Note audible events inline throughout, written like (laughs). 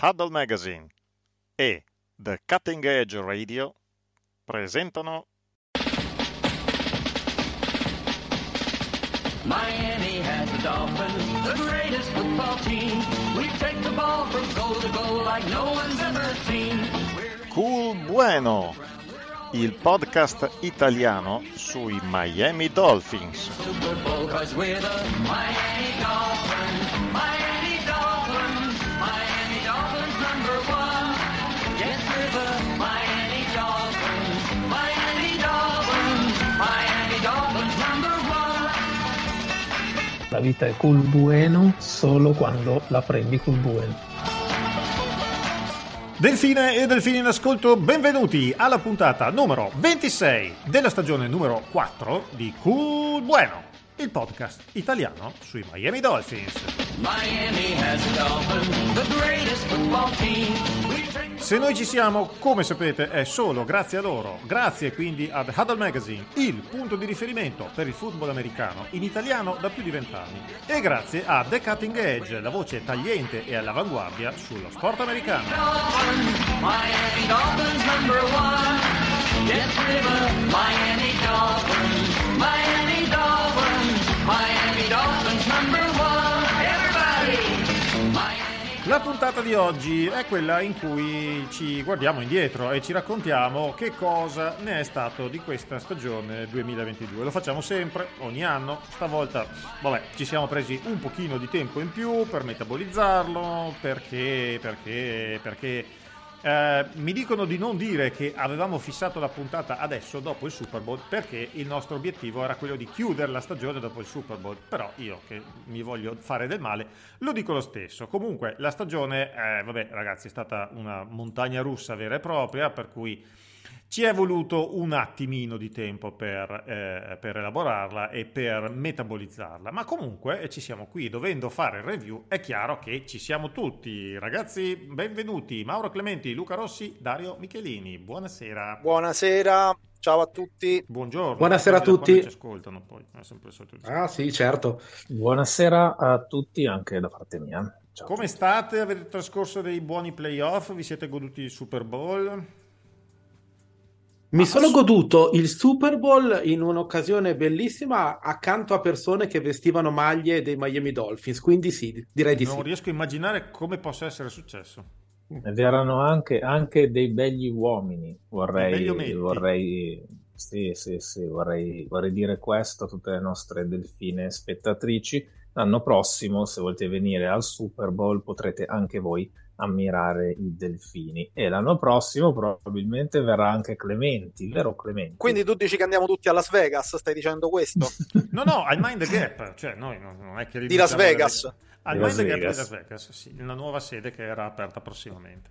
Huddle Magazine e The Cutting Edge Radio presentano Miami has the Dolphins, the greatest football team. We take the ball from goal to goal like no one's ever seen. Cool Bueno, il podcast italiano sui Miami Dolphins. Super Bowl cause we're the Miami Dolphins. La vita è cool bueno solo quando la prendi cool bueno. Delfine e delfini in ascolto, benvenuti alla puntata numero 26 della stagione numero 4 di Cool Bueno, il podcast italiano sui Miami Dolphins. Se noi ci siamo, come sapete, è solo grazie a loro, grazie quindi ad Huddle Magazine, il punto di riferimento per il football americano in italiano da più di vent'anni, e grazie a The Cutting Edge, la voce tagliente e all'avanguardia sullo sport americano. Miami Dolphins number one. Yes, the Miami Dolphins, Miami La puntata di oggi è quella in cui ci guardiamo indietro e ci raccontiamo che cosa ne è stato di questa stagione 2022. Lo facciamo sempre, ogni anno. Stavolta, vabbè, ci siamo presi un pochino di tempo in più per metabolizzarlo, perché, perché, perché eh, mi dicono di non dire che avevamo fissato la puntata adesso, dopo il Super Bowl, perché il nostro obiettivo era quello di chiudere la stagione dopo il Super Bowl. Però io, che mi voglio fare del male, lo dico lo stesso. Comunque, la stagione, eh, vabbè, ragazzi, è stata una montagna russa vera e propria, per cui ci è voluto un attimino di tempo per, eh, per elaborarla e per metabolizzarla, ma comunque eh, ci siamo qui dovendo fare il review. È chiaro che ci siamo tutti. Ragazzi, benvenuti. Mauro Clementi, Luca Rossi, Dario Michelini. Buonasera. Buonasera, ciao a tutti. Buongiorno. Buonasera a tutti. Ci ascoltano poi, è sempre. Ah sì, certo. Buonasera a tutti anche da parte mia. Ciao. Come state? Avete trascorso dei buoni playoff? Vi siete goduti il Super Bowl? Mi sono goduto il Super Bowl in un'occasione bellissima accanto a persone che vestivano maglie dei Miami Dolphins, quindi sì, direi di non sì. riesco a immaginare come possa essere successo. Ed erano anche, anche dei begli uomini, vorrei, vorrei, sì, sì, sì, vorrei, vorrei dire questo a tutte le nostre delfine spettatrici. L'anno prossimo, se volete venire al Super Bowl, potrete anche voi ammirare i delfini. E l'anno prossimo probabilmente verrà anche Clementi, vero Clementi? Quindi tu dici che andiamo tutti a Las Vegas, stai dicendo questo? (laughs) No, no, al Mind the Gap, cioè noi non è che Di Las Vegas. le- Al Di Mind Las the Gap di Vegas. Las Vegas, sì, una nuova sede che era aperta prossimamente.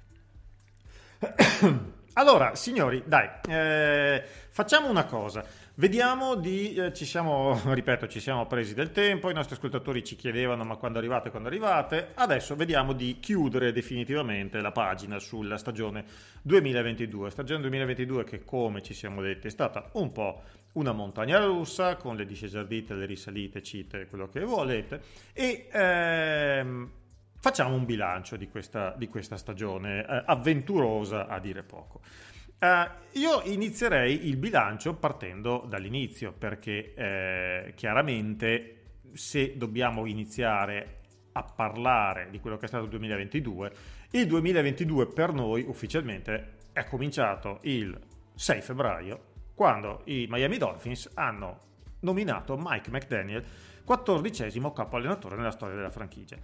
(coughs) Allora, signori, dai, eh, facciamo una cosa. Vediamo di, eh, ci siamo, (laughs) ripeto, ci siamo presi del tempo, i nostri ascoltatori ci chiedevano ma quando arrivate, quando arrivate. Adesso vediamo di chiudere definitivamente la pagina sulla stagione 2022. Stagione 2022 che, come ci siamo detti, è stata un po' una montagna russa con le discese ardite, le risalite, cite, quello che volete. E ehm, facciamo un bilancio di questa, di questa stagione eh, avventurosa a dire poco. Eh, io inizierei il bilancio partendo dall'inizio perché eh, chiaramente se dobbiamo iniziare a parlare di quello che è stato il 2022, il 2022 per noi ufficialmente è cominciato il 6 febbraio quando i Miami Dolphins hanno nominato Mike McDaniel 14 capo allenatore nella storia della franchigia.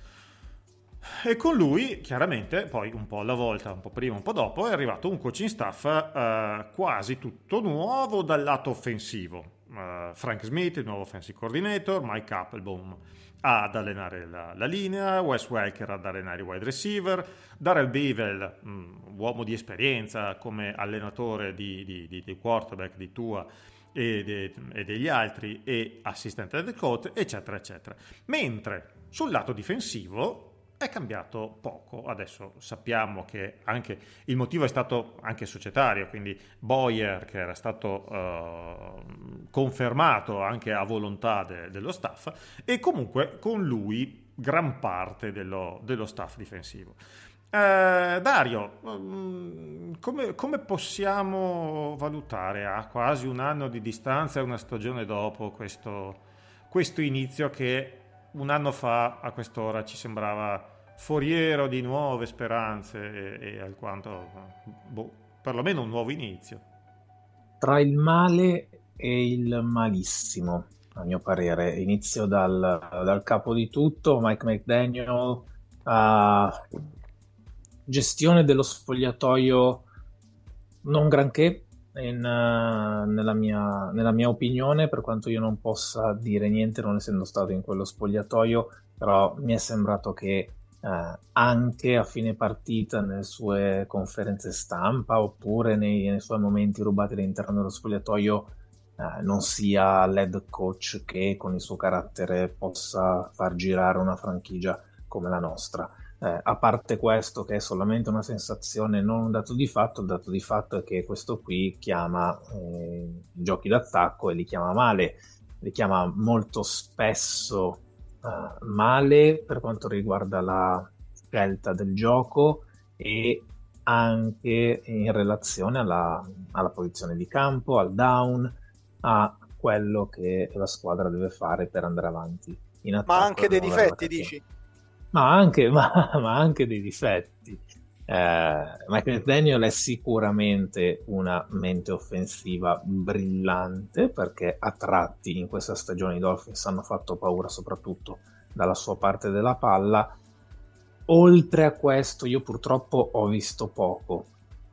E con lui, chiaramente, poi un po' alla volta, un po' prima, un po' dopo, è arrivato un coaching staff eh, quasi tutto nuovo dal lato offensivo. Eh, Frank Smith, il nuovo offensive coordinator, Mike Applebaum ad allenare la, la linea, Wes Welker ad allenare i wide receiver, Darrell Bevel, mh, uomo di esperienza come allenatore di, di, di, di quarterback di Tua e, de- e degli altri e assistente del coach, eccetera, eccetera. Mentre sul lato difensivo è cambiato poco. Adesso sappiamo che anche il motivo è stato anche societario, quindi Boyer, che era stato eh, confermato anche a volontà de- dello staff, e comunque con lui gran parte dello, dello staff difensivo. Eh, Dario, mm, come, come possiamo valutare a quasi un anno di distanza e una stagione dopo questo, questo inizio che un anno fa a quest'ora ci sembrava foriero di nuove speranze e, e alquanto, boh, perlomeno un nuovo inizio. Tra il male e il malissimo, a mio parere. Inizio dal, dal capo di tutto, Mike McDaniel, a gestione dello spogliatoio non granché, in, eh, nella, mia, nella mia opinione, per quanto io non possa dire niente non essendo stato in quello spogliatoio, però mi è sembrato che eh, anche a fine partita nelle sue conferenze stampa oppure nei, nei suoi momenti rubati all'interno dello spogliatoio eh, non sia l'head coach che con il suo carattere possa far girare una franchigia come la nostra. Eh, a parte questo, che è solamente una sensazione, non un dato di fatto, il dato di fatto è che questo qui chiama eh, giochi d'attacco e li chiama male, li chiama molto spesso uh, male per quanto riguarda la scelta del gioco e anche in relazione alla, alla posizione di campo, al down, a quello che la squadra deve fare per andare avanti in attacco. Ma anche dei difetti, dici? Ma anche, (laughs) ma, ma anche dei difetti. Eh, Michael McDaniel è sicuramente una mente offensiva brillante perché a tratti in questa stagione i Dolphins hanno fatto paura soprattutto dalla sua parte della palla. Oltre a questo, io purtroppo ho visto poco.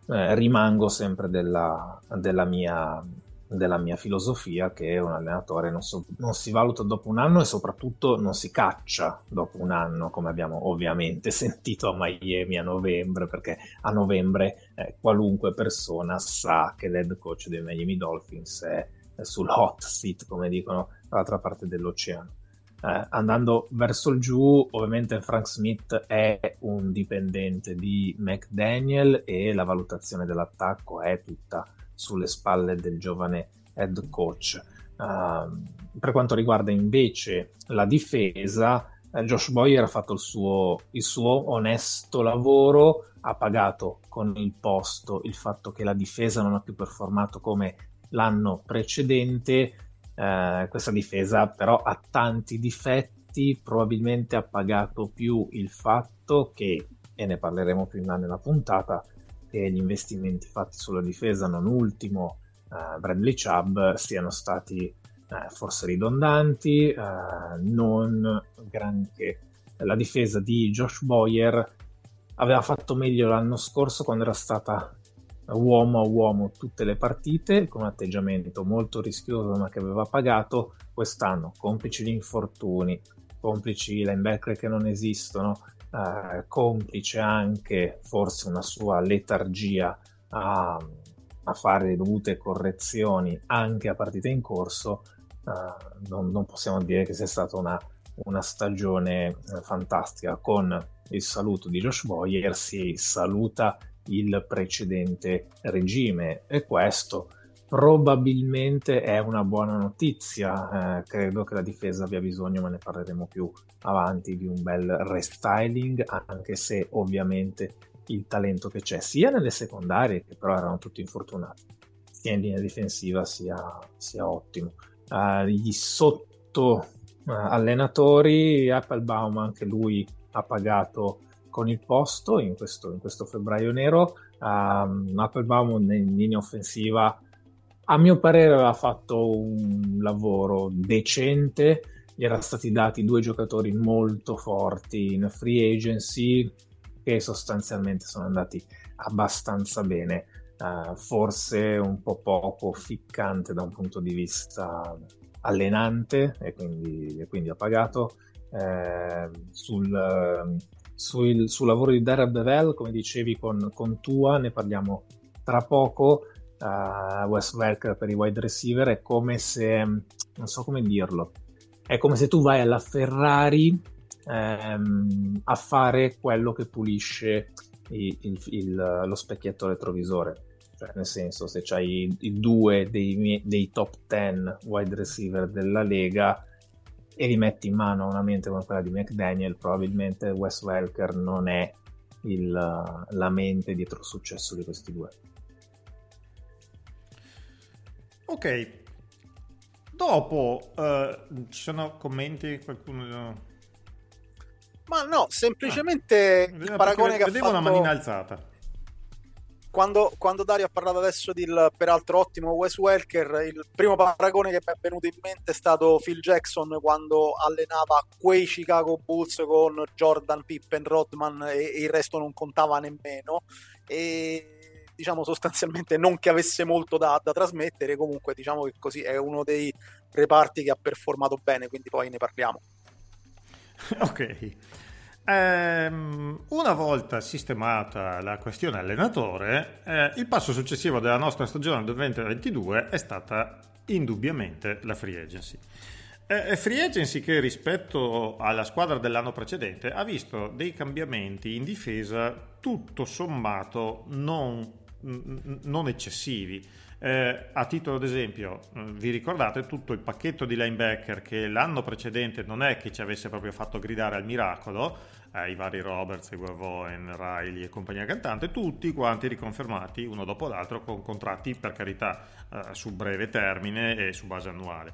Eh, rimango sempre della, della mia della mia filosofia che un allenatore non, so- non, si valuta dopo un anno e soprattutto non si caccia dopo un anno come abbiamo ovviamente (laughs) sentito a Miami a novembre perché a novembre eh, qualunque persona sa che l'head coach dei Miami Dolphins è, è sul hot seat come dicono dall'altra parte dell'oceano. Eh, andando verso il giù ovviamente Frank Smith è un dipendente di McDaniel e la valutazione dell'attacco è tutta sulle spalle del giovane head coach. Uh, per quanto riguarda invece la difesa, eh, Josh Boyer ha fatto il suo, il suo, onesto lavoro, ha pagato con il posto il fatto che la difesa non ha più performato come l'anno precedente. Uh, questa difesa però ha tanti difetti, probabilmente ha pagato più il fatto che, e ne parleremo più in là nella puntata, che gli investimenti fatti sulla difesa, non ultimo uh, Bradley Chubb, siano stati uh, forse ridondanti, uh, non granché. La difesa di Josh Boyer aveva fatto meglio l'anno scorso quando era stata uomo a uomo tutte le partite con un atteggiamento molto rischioso ma che aveva pagato quest'anno complici gli infortuni complici linebacker che non esistono eh, complice anche forse una sua letargia a, a, fare le dovute correzioni anche a partita in corso, eh, non, non, possiamo dire che sia stata una, una stagione eh, fantastica. Con il saluto di Josh Boyer si saluta il precedente regime e questo probabilmente è una buona notizia. Eh, credo che la difesa abbia bisogno, ma ne parleremo più avanti, di un bel restyling, anche se ovviamente il talento che c'è sia nelle secondarie, che però erano tutti infortunati, sia in linea difensiva sia, sia ottimo. Uh, gli sotto uh, allenatori, Applebaum anche lui ha pagato con il posto in questo, in questo febbraio nero. Um, Applebaum in linea offensiva a mio parere aveva fatto un lavoro decente, gli erano stati dati due giocatori molto forti in free agency che sostanzialmente sono andati abbastanza bene, uh, forse un po' poco ficcante da un punto di vista allenante e quindi, e quindi ha pagato. Eh, sul, sul, sul, lavoro di Darrell Bevel, come dicevi con, con Tua, ne parliamo tra poco uh, Wes Welker per i wide receiver è come se, non so come dirlo, è come se tu vai alla Ferrari ehm, a fare quello che pulisce il, il, il, lo specchietto retrovisore. Cioè, nel senso, se c'hai i, i due dei, dei, top 10 wide receiver della Lega e li metti in mano a una mente come quella di McDaniel, probabilmente Wes Welker non è il- la mente dietro il successo di questi due. Ok. Dopo eh, ci sono commenti? Qualcuno... Ma no, semplicemente il Vedevo paragone che ha vedevo una fatto manina alzata. quando, quando Dario ha parlato adesso del peraltro ottimo Wes Welker, il primo paragone che mi è venuto in mente è stato Phil Jackson quando allenava quei Chicago Bulls con Jordan, Pippen, Rodman e, e il resto non contava nemmeno. E diciamo sostanzialmente non che avesse molto da, da trasmettere, comunque diciamo che così è uno dei reparti che ha performato bene, quindi poi ne parliamo. (laughs) Ok. Ehm, una volta sistemata la questione allenatore, eh, il passo successivo della nostra stagione 2022 è stata indubbiamente la free agency. Eh, free agency che rispetto alla squadra dell'anno precedente ha visto dei cambiamenti in difesa tutto sommato non, non eccessivi. Eh, a titolo d'esempio, eh, vi ricordate tutto il pacchetto di linebacker che l'anno precedente non è che ci avesse proprio fatto gridare al miracolo, eh, i vari Roberts, Guervoen, Riley e compagnia cantante, tutti quanti riconfermati uno dopo l'altro con contratti per carità eh, su breve termine e su base annuale.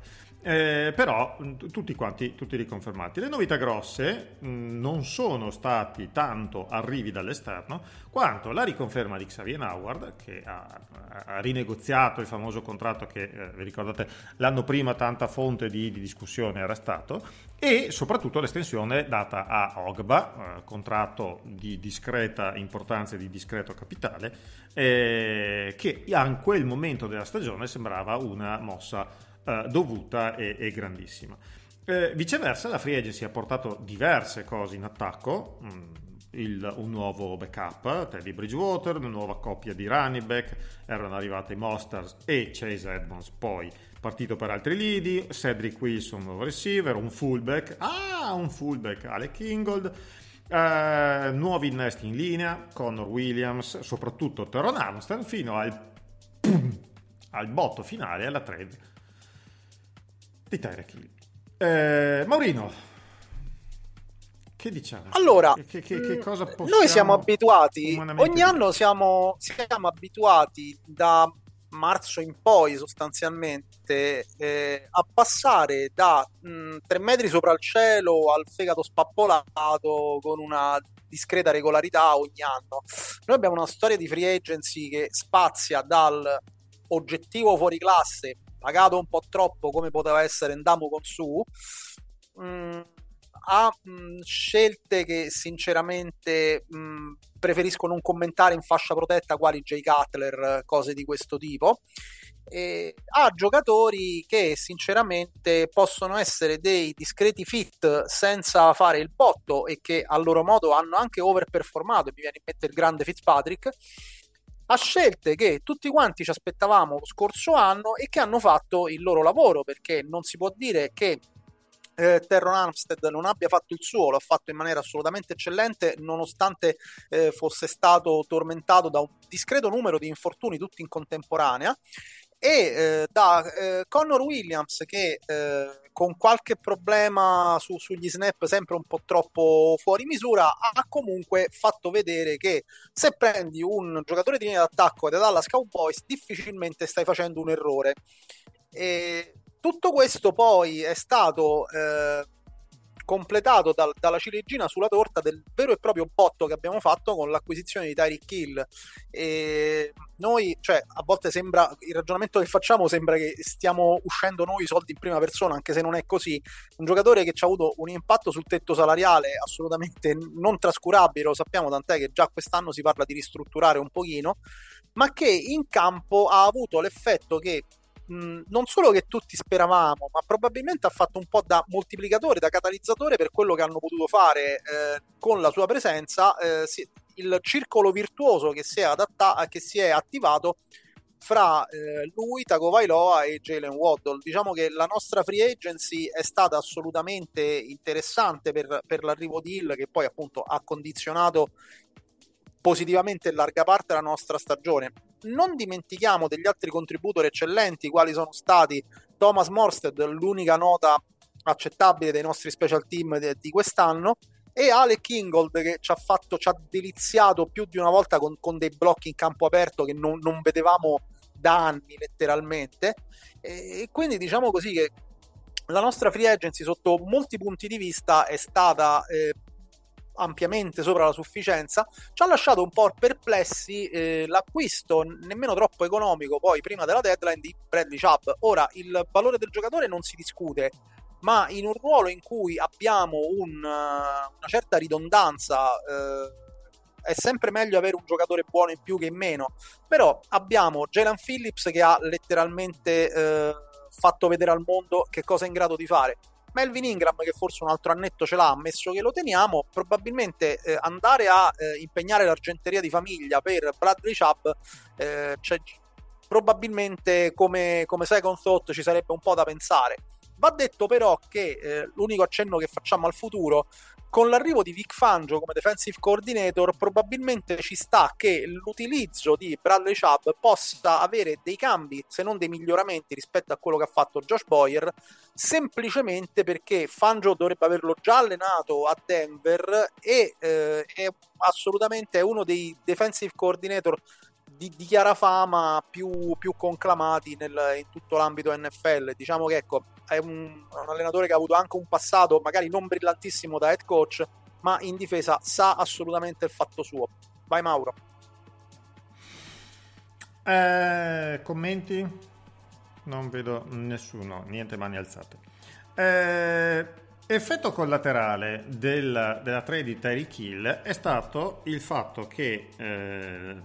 Eh, però mh, tutti quanti tutti riconfermati. Le novità grosse mh, non sono stati tanto arrivi dall'esterno quanto la riconferma di Xavier Howard che ha, ha rinegoziato il famoso contratto che eh, vi ricordate l'anno prima tanta fonte di, di discussione era stato e soprattutto l'estensione data a Ogba, eh, contratto di discreta importanza e di discreto capitale, eh, che a quel momento della stagione sembrava una mossa eh, dovuta e, e grandissima. Eh, viceversa, la free agency ha portato diverse cose in attacco. mm, il- un nuovo backup, Teddy Bridgewater, una nuova coppia di running back, erano arrivati Mosters e Chase Edmonds, poi partito per altri lidi, Cedric Wilson, nuovo receiver, un fullback, ah, un fullback, Alec Ingold, eh, nuovi innesti in linea, Connor Williams, soprattutto Teron Armstrong, fino al, (clears throat) al botto finale, alla trade di Tyreek Hill. Eh, Maurino, che diciamo? Allora, che, che- che- possiamo noi siamo abituati, ogni anno siamo, siamo abituati da marzo in poi sostanzialmente eh, a passare da mh, tre metri sopra il cielo al fegato spappolato con una discreta regolarità ogni anno. Noi abbiamo una storia di free agency che spazia dal oggettivo fuori classe, pagato un po' troppo come poteva essere Ndamo con su, mh, a mh, scelte che sinceramente mh, preferisco non commentare in fascia protetta quali Jay Cutler, cose di questo tipo. E a giocatori che sinceramente possono essere dei discreti fit senza fare il botto e che a loro modo hanno anche overperformato, mi viene in mente il grande Fitzpatrick, a scelte che tutti quanti ci aspettavamo lo scorso anno e che hanno fatto il loro lavoro perché non si può dire che eh, Terron Armstead non abbia fatto il suo, l'ha fatto in maniera assolutamente eccellente, nonostante eh, fosse stato tormentato da un discreto numero di infortuni tutti in contemporanea. E eh, da eh, Connor Williams, che eh, con qualche problema su- sugli snap, sempre un po' troppo fuori misura, ha comunque fatto vedere che se prendi un giocatore di linea d'attacco dei Dallas Cowboys, difficilmente stai facendo un errore. E tutto questo poi è stato eh, completato dal- dalla ciliegina sulla torta del vero e proprio botto che abbiamo fatto con l'acquisizione di Tyreek Hill. E noi, cioè, a volte sembra il ragionamento che facciamo sembra che stiamo uscendo noi soldi in prima persona, anche se non è così. Un giocatore che ci ha avuto un impatto sul tetto salariale assolutamente non trascurabile, lo sappiamo, tant'è che già quest'anno si parla di ristrutturare un pochino, ma che in campo ha avuto l'effetto che mh, non solo che tutti speravamo, ma probabilmente ha fatto un po' da moltiplicatore, da catalizzatore per quello che hanno potuto fare eh, con la sua presenza, eh, si- il circolo virtuoso che si è, adatta- che si è attivato fra eh, lui, Tagovailoa e Jalen Waddle. Diciamo che la nostra free agency è stata assolutamente interessante per, per l'arrivo di Hill, che poi appunto ha condizionato positivamente in larga parte la nostra stagione. Non dimentichiamo degli altri contributor eccellenti, quali sono stati Thomas Morsted, l'unica nota accettabile dei nostri special team de- di quest'anno, e Alec Ingold che ci ha fatto, ci ha deliziato più di una volta con, con dei blocchi in campo aperto che non, non vedevamo da anni letteralmente. E, e quindi diciamo così che la nostra free agency sotto molti punti di vista è stata eh, ampiamente sopra la sufficienza, ci ha lasciato un po' perplessi eh, l'acquisto nemmeno troppo economico poi prima della deadline di Bradley Chubb. Ora il valore del giocatore non si discute, ma in un ruolo in cui abbiamo un, una certa ridondanza eh, è sempre meglio avere un giocatore buono in più che in meno. Però abbiamo Jalen Phillips che ha letteralmente eh, fatto vedere al mondo che cosa è in grado di fare. Melvin Ingram, che forse un altro annetto ce l'ha, ammesso che lo teniamo, probabilmente eh, andare a eh, impegnare l'argenteria di famiglia per Bradley Chubb, eh, cioè, probabilmente come, come second thought ci sarebbe un po' da pensare. Va detto però che eh, l'unico accenno che facciamo al futuro con l'arrivo di Vic Fangio come defensive coordinator probabilmente ci sta che l'utilizzo di Bradley Chubb possa avere dei cambi se non dei miglioramenti rispetto a quello che ha fatto Josh Boyer semplicemente perché Fangio dovrebbe averlo già allenato a Denver e eh, è assolutamente uno dei defensive coordinator di, di chiara fama più, più conclamati nel, in tutto l'ambito NFL. Diciamo che ecco, è un, un, allenatore che ha avuto anche un passato magari non brillantissimo da head coach, ma in difesa sa assolutamente il fatto suo. Vai Mauro. Eh, commenti? Non vedo nessuno, niente mani alzate. Eh, effetto collaterale del, della trade di Tyreek Hill è stato il fatto che eh,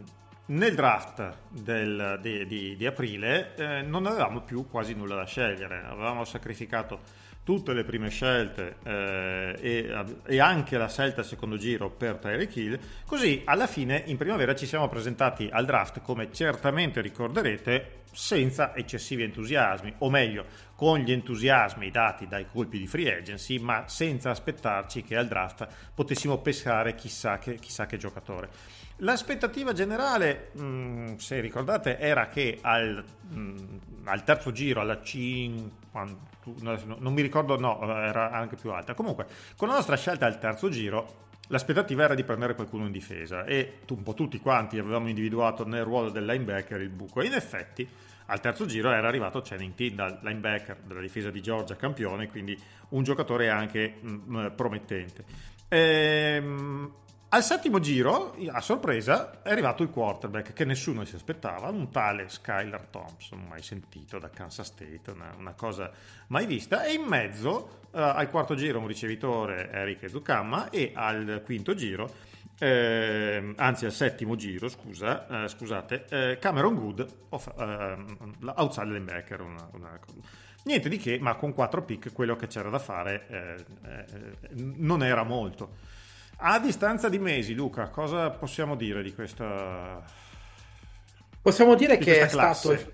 nel draft del, di, di, di, aprile eh, non avevamo più quasi nulla da scegliere, avevamo sacrificato tutte le prime scelte eh, e, e, anche la scelta al secondo giro per Tyreek Hill, così alla fine in primavera ci siamo presentati al draft come certamente ricorderete senza eccessivi entusiasmi, o meglio con gli entusiasmi dati dai colpi di free agency, ma senza aspettarci che al draft potessimo pescare chissà che, chissà che giocatore. L'aspettativa generale, mh, mm, se ricordate, era che al, mh, mm, al terzo giro, alla 50, non mi ricordo, no, era anche più alta. Comunque, con la nostra scelta al terzo giro, l'aspettativa era di prendere qualcuno in difesa e un po' tutti quanti avevamo individuato nel ruolo del linebacker il buco. E in effetti, al terzo giro era arrivato Channing Tindall, linebacker della difesa di Georgia, campione, quindi un giocatore anche mh, mm, promettente. Ehm, al settimo giro, a sorpresa, è arrivato il quarterback che nessuno si aspettava, un tale Skylar Thompson, mai sentito da Kansas State, una, una cosa mai vista, e in mezzo uh, al quarto giro un ricevitore Eric Zucamma e al quinto giro, eh, anzi al settimo giro, scusa, eh, scusate, eh, Cameron Good, off, uh, outside linebacker, una, una, niente di che, ma con quattro pick quello che c'era da fare eh, eh, non era molto. A distanza di mesi, Luca, cosa possiamo dire di questa... Possiamo dire di che è classe? stato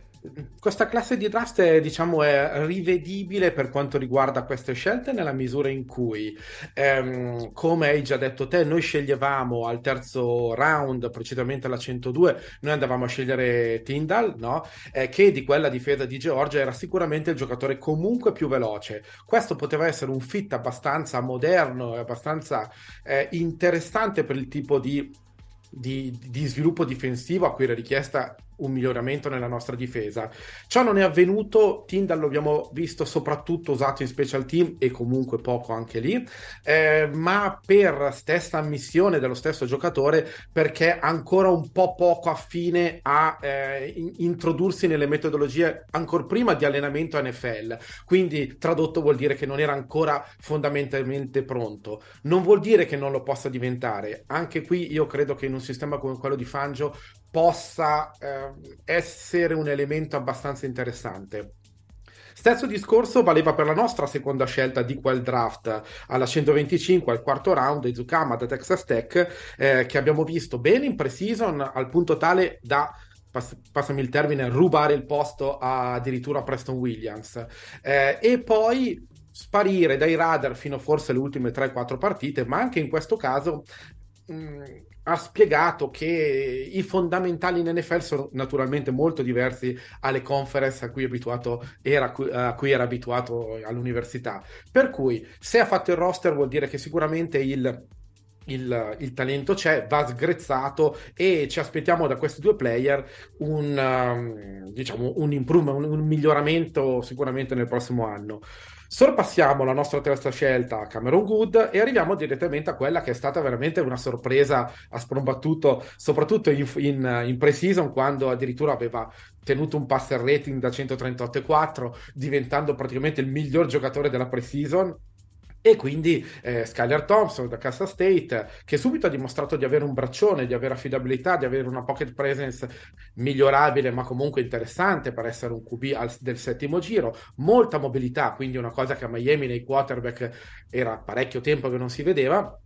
questa classe di draft è, diciamo, è rivedibile per quanto riguarda queste scelte nella misura in cui, ehm, come hai già detto te, noi sceglievamo al terzo round, precisamente alla 102, noi andavamo a scegliere Tyndall, no? eh, che di quella difesa di Georgia era sicuramente il giocatore comunque più veloce. Questo poteva essere un fit abbastanza moderno e abbastanza eh, interessante per il tipo di di, di, sviluppo difensivo a cui era richiesta un miglioramento nella nostra difesa. Ciò non è avvenuto, Tyndall lo abbiamo visto soprattutto usato in special team e comunque poco anche lì, eh, ma per stessa ammissione dello stesso giocatore perché ancora un po' poco affine a eh, in- introdursi nelle metodologie ancora prima di allenamento NFL. Quindi tradotto vuol dire che non era ancora fondamentalmente pronto. Non vuol dire che non lo possa diventare. Anche qui io credo che in un sistema come quello di Fangio possa eh, essere un elemento abbastanza interessante. Stesso discorso valeva per la nostra seconda scelta di quel draft alla 125 al quarto round di Zukama da Texas Tech eh, che abbiamo visto bene in pre-season al punto tale da pass- passami il termine rubare il posto a, addirittura a Preston Williams eh, e poi sparire dai radar fino forse alle ultime 3-4 partite ma anche in questo caso mh, mm, ha spiegato che i fondamentali in NFL sono naturalmente molto diversi alle conference a cui, abituato era, a cui era abituato all'università. Per cui se ha fatto il roster vuol dire che sicuramente il il, il, talento c'è, va sgrezzato e ci aspettiamo da questi due player un, um, diciamo, un un, un, miglioramento sicuramente nel prossimo anno. Sorpassiamo la nostra terza scelta, Cameron Good, e arriviamo direttamente a quella che è stata veramente una sorpresa a sprombattuto, soprattutto in, in, in pre-season, quando addirittura aveva tenuto un passer rating da 138,4, diventando praticamente il miglior giocatore della pre-season e quindi eh, Skyler Thompson da Cassa State, che subito ha dimostrato di avere un braccione, di avere affidabilità, di avere una pocket presence migliorabile, ma comunque interessante per essere un QB al, del settimo giro, molta mobilità, quindi una cosa che a Miami nei quarterback era parecchio tempo che non si vedeva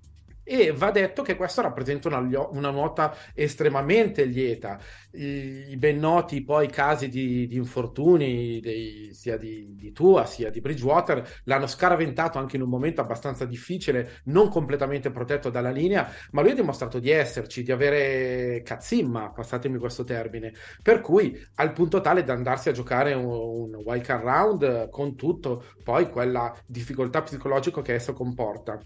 e va detto che questo rappresenta una, una nota estremamente lieta. I, I, ben noti poi casi di, di infortuni dei, sia di, di, Tua sia di Bridgewater l'hanno scaraventato anche in un momento abbastanza difficile, non completamente protetto dalla linea, ma lui ha dimostrato di esserci, di avere cazzimma, passatemi questo termine, per cui al punto tale da andarsi a giocare un, un wild card round con tutto poi quella difficoltà psicologica che esso comporta.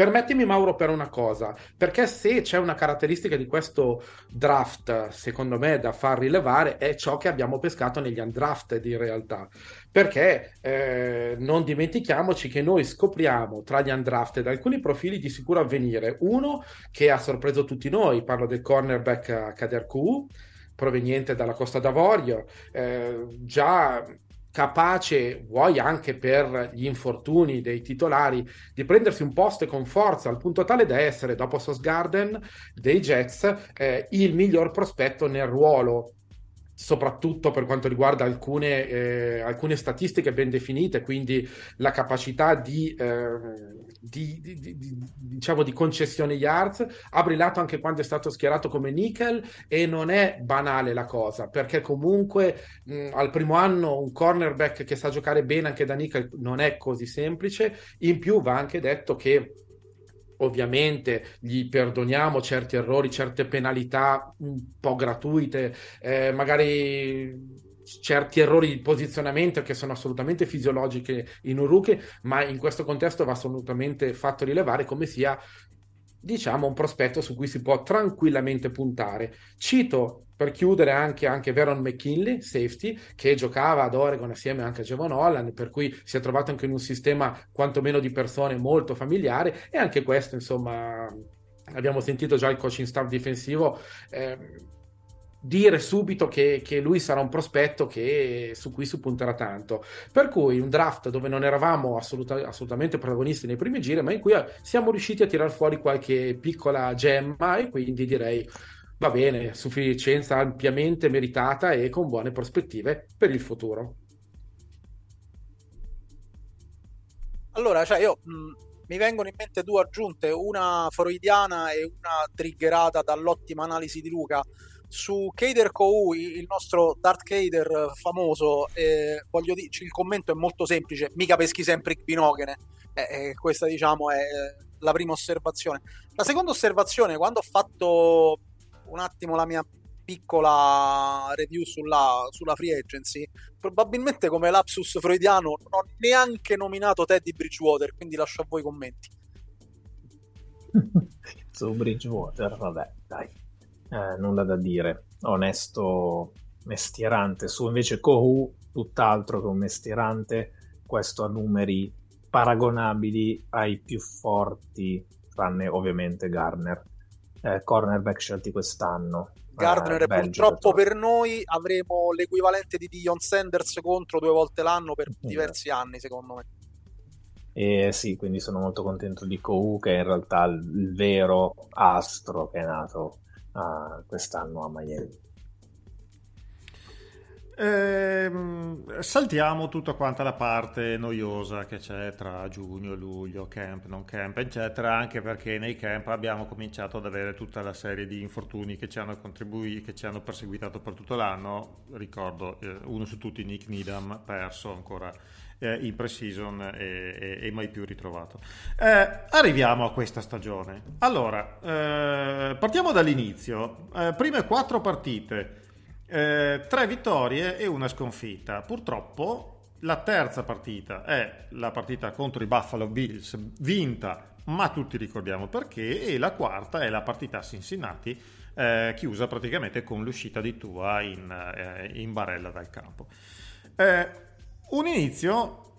Permettimi Mauro per una cosa, perché se c'è una caratteristica di questo draft, secondo me, da far rilevare, è ciò che abbiamo pescato negli undrafted in realtà. Perché eh, non dimentichiamoci che noi scopriamo tra gli undrafted alcuni profili di sicuro avvenire. Uno che ha sorpreso tutti noi, parlo del cornerback Kader Ku, proveniente dalla Costa d'Avorio, eh, già capace, vuoi anche per gli infortuni dei titolari, di prendersi un posto con forza al punto tale da essere, dopo Sos Garden dei Jets, eh, il miglior prospetto nel ruolo soprattutto per quanto riguarda alcune, eh, alcune, statistiche ben definite, quindi la capacità di, eh, di, di, di, diciamo di concessione yards, ha brillato anche quando è stato schierato come nickel e non è banale la cosa, perché comunque mh, al primo anno un cornerback che sa giocare bene anche da nickel non è così semplice, in più va anche detto che ovviamente gli perdoniamo certi errori, certe penalità un po' gratuite, eh, magari certi errori di posizionamento che sono assolutamente fisiologiche in un rookie, ma in questo contesto va assolutamente fatto rilevare come sia diciamo un prospetto su cui si può tranquillamente puntare. Cito per chiudere anche, anche Veron McKinley, safety, che giocava ad Oregon assieme anche a Javon Holland, per cui si è trovato anche in un sistema quantomeno di persone molto familiare e anche questo, insomma, abbiamo sentito già il coaching staff difensivo. Eh, dire subito che, che, lui sarà un prospetto che, su cui si punterà tanto. Per cui un draft dove non eravamo assoluta, assolutamente protagonisti nei primi giri, ma in cui siamo riusciti a tirar fuori qualche piccola gemma e quindi direi va bene, sufficienza ampiamente meritata e con buone prospettive per il futuro. Allora, cioè io mh, mi vengono in mente due aggiunte, una freudiana e una triggerata dall'ottima analisi di Luca. Su Kader Kou, il nostro Dart Kader famoso, eh, voglio dirci, il commento è molto semplice, mica peschi sempre il Pinogene. Eh, eh, questa diciamo è la prima osservazione. La seconda osservazione, quando ho fatto un attimo la mia piccola review sulla, sulla free agency, probabilmente come lapsus freudiano non ho neanche nominato Teddy Bridgewater, quindi lascio a voi i commenti. (laughs) Su Bridgewater, vabbè, dai, eh, nulla da dire. Onesto mestierante. Su invece Kohu, tutt'altro che un mestierante, questo a numeri paragonabili ai più forti, tranne ovviamente Garner eh, cornerback scelti quest'anno. Gardner, eh, purtroppo per noi avremo l'equivalente di Dion Sanders contro due volte l'anno per mm. diversi anni, secondo me. E sì, quindi sono molto contento di Kou, che è in realtà il, il vero astro che è nato uh, quest'anno a Miami. Ehm, saltiamo tutta quanta la parte noiosa che c'è tra giugno, luglio, camp, non camp, eccetera, anche perché nei camp abbiamo cominciato ad avere tutta la serie di infortuni che ci hanno contribuito, che ci hanno perseguitato per tutto l'anno. Ricordo eh, uno su tutti, Nick Needham, perso ancora eh, in pre-season e, e, e, mai più ritrovato. Eh, arriviamo a questa stagione. Allora, eh, partiamo dall'inizio. Eh, prime quattro partite. Eh, tre vittorie e una sconfitta. Purtroppo la terza partita è la partita contro i Buffalo Bills, vinta ma tutti ricordiamo perché, e la quarta è la partita a Cincinnati, eh, chiusa praticamente con l'uscita di Tua in, eh, in barella dal campo. Eh, un inizio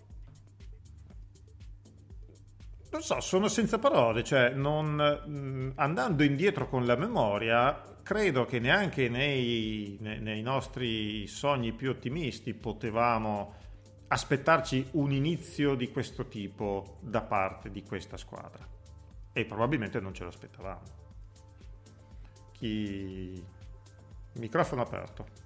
non so, sono senza parole, cioè non, mh, andando indietro con la memoria, credo che neanche nei, nei, nostri sogni più ottimisti potevamo aspettarci un inizio di questo tipo da parte di questa squadra. E probabilmente non ce lo aspettavamo. Chi... Microfono aperto.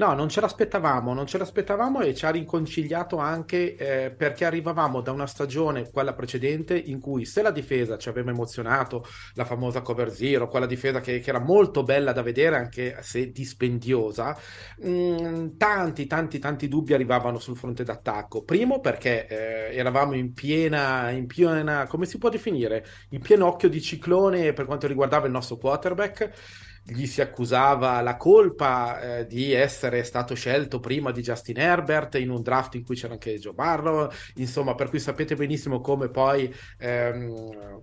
No, non ce l'aspettavamo, non ce l'aspettavamo e ci ha riconciliato anche eh, perché arrivavamo da una stagione, quella precedente, in cui se la difesa ci aveva emozionato, la famosa cover zero, quella difesa che, che era molto bella da vedere anche se dispendiosa, mh, mm, tanti, tanti, tanti dubbi arrivavano sul fronte d'attacco. Primo perché eh, eravamo in piena, in piena, come si può definire, in pieno occhio di ciclone per quanto riguardava il nostro quarterback gli si accusava la colpa eh, di essere stato scelto prima di Justin Herbert in un draft in cui c'era anche Joe Barrow, insomma, per cui sapete benissimo come poi ehm,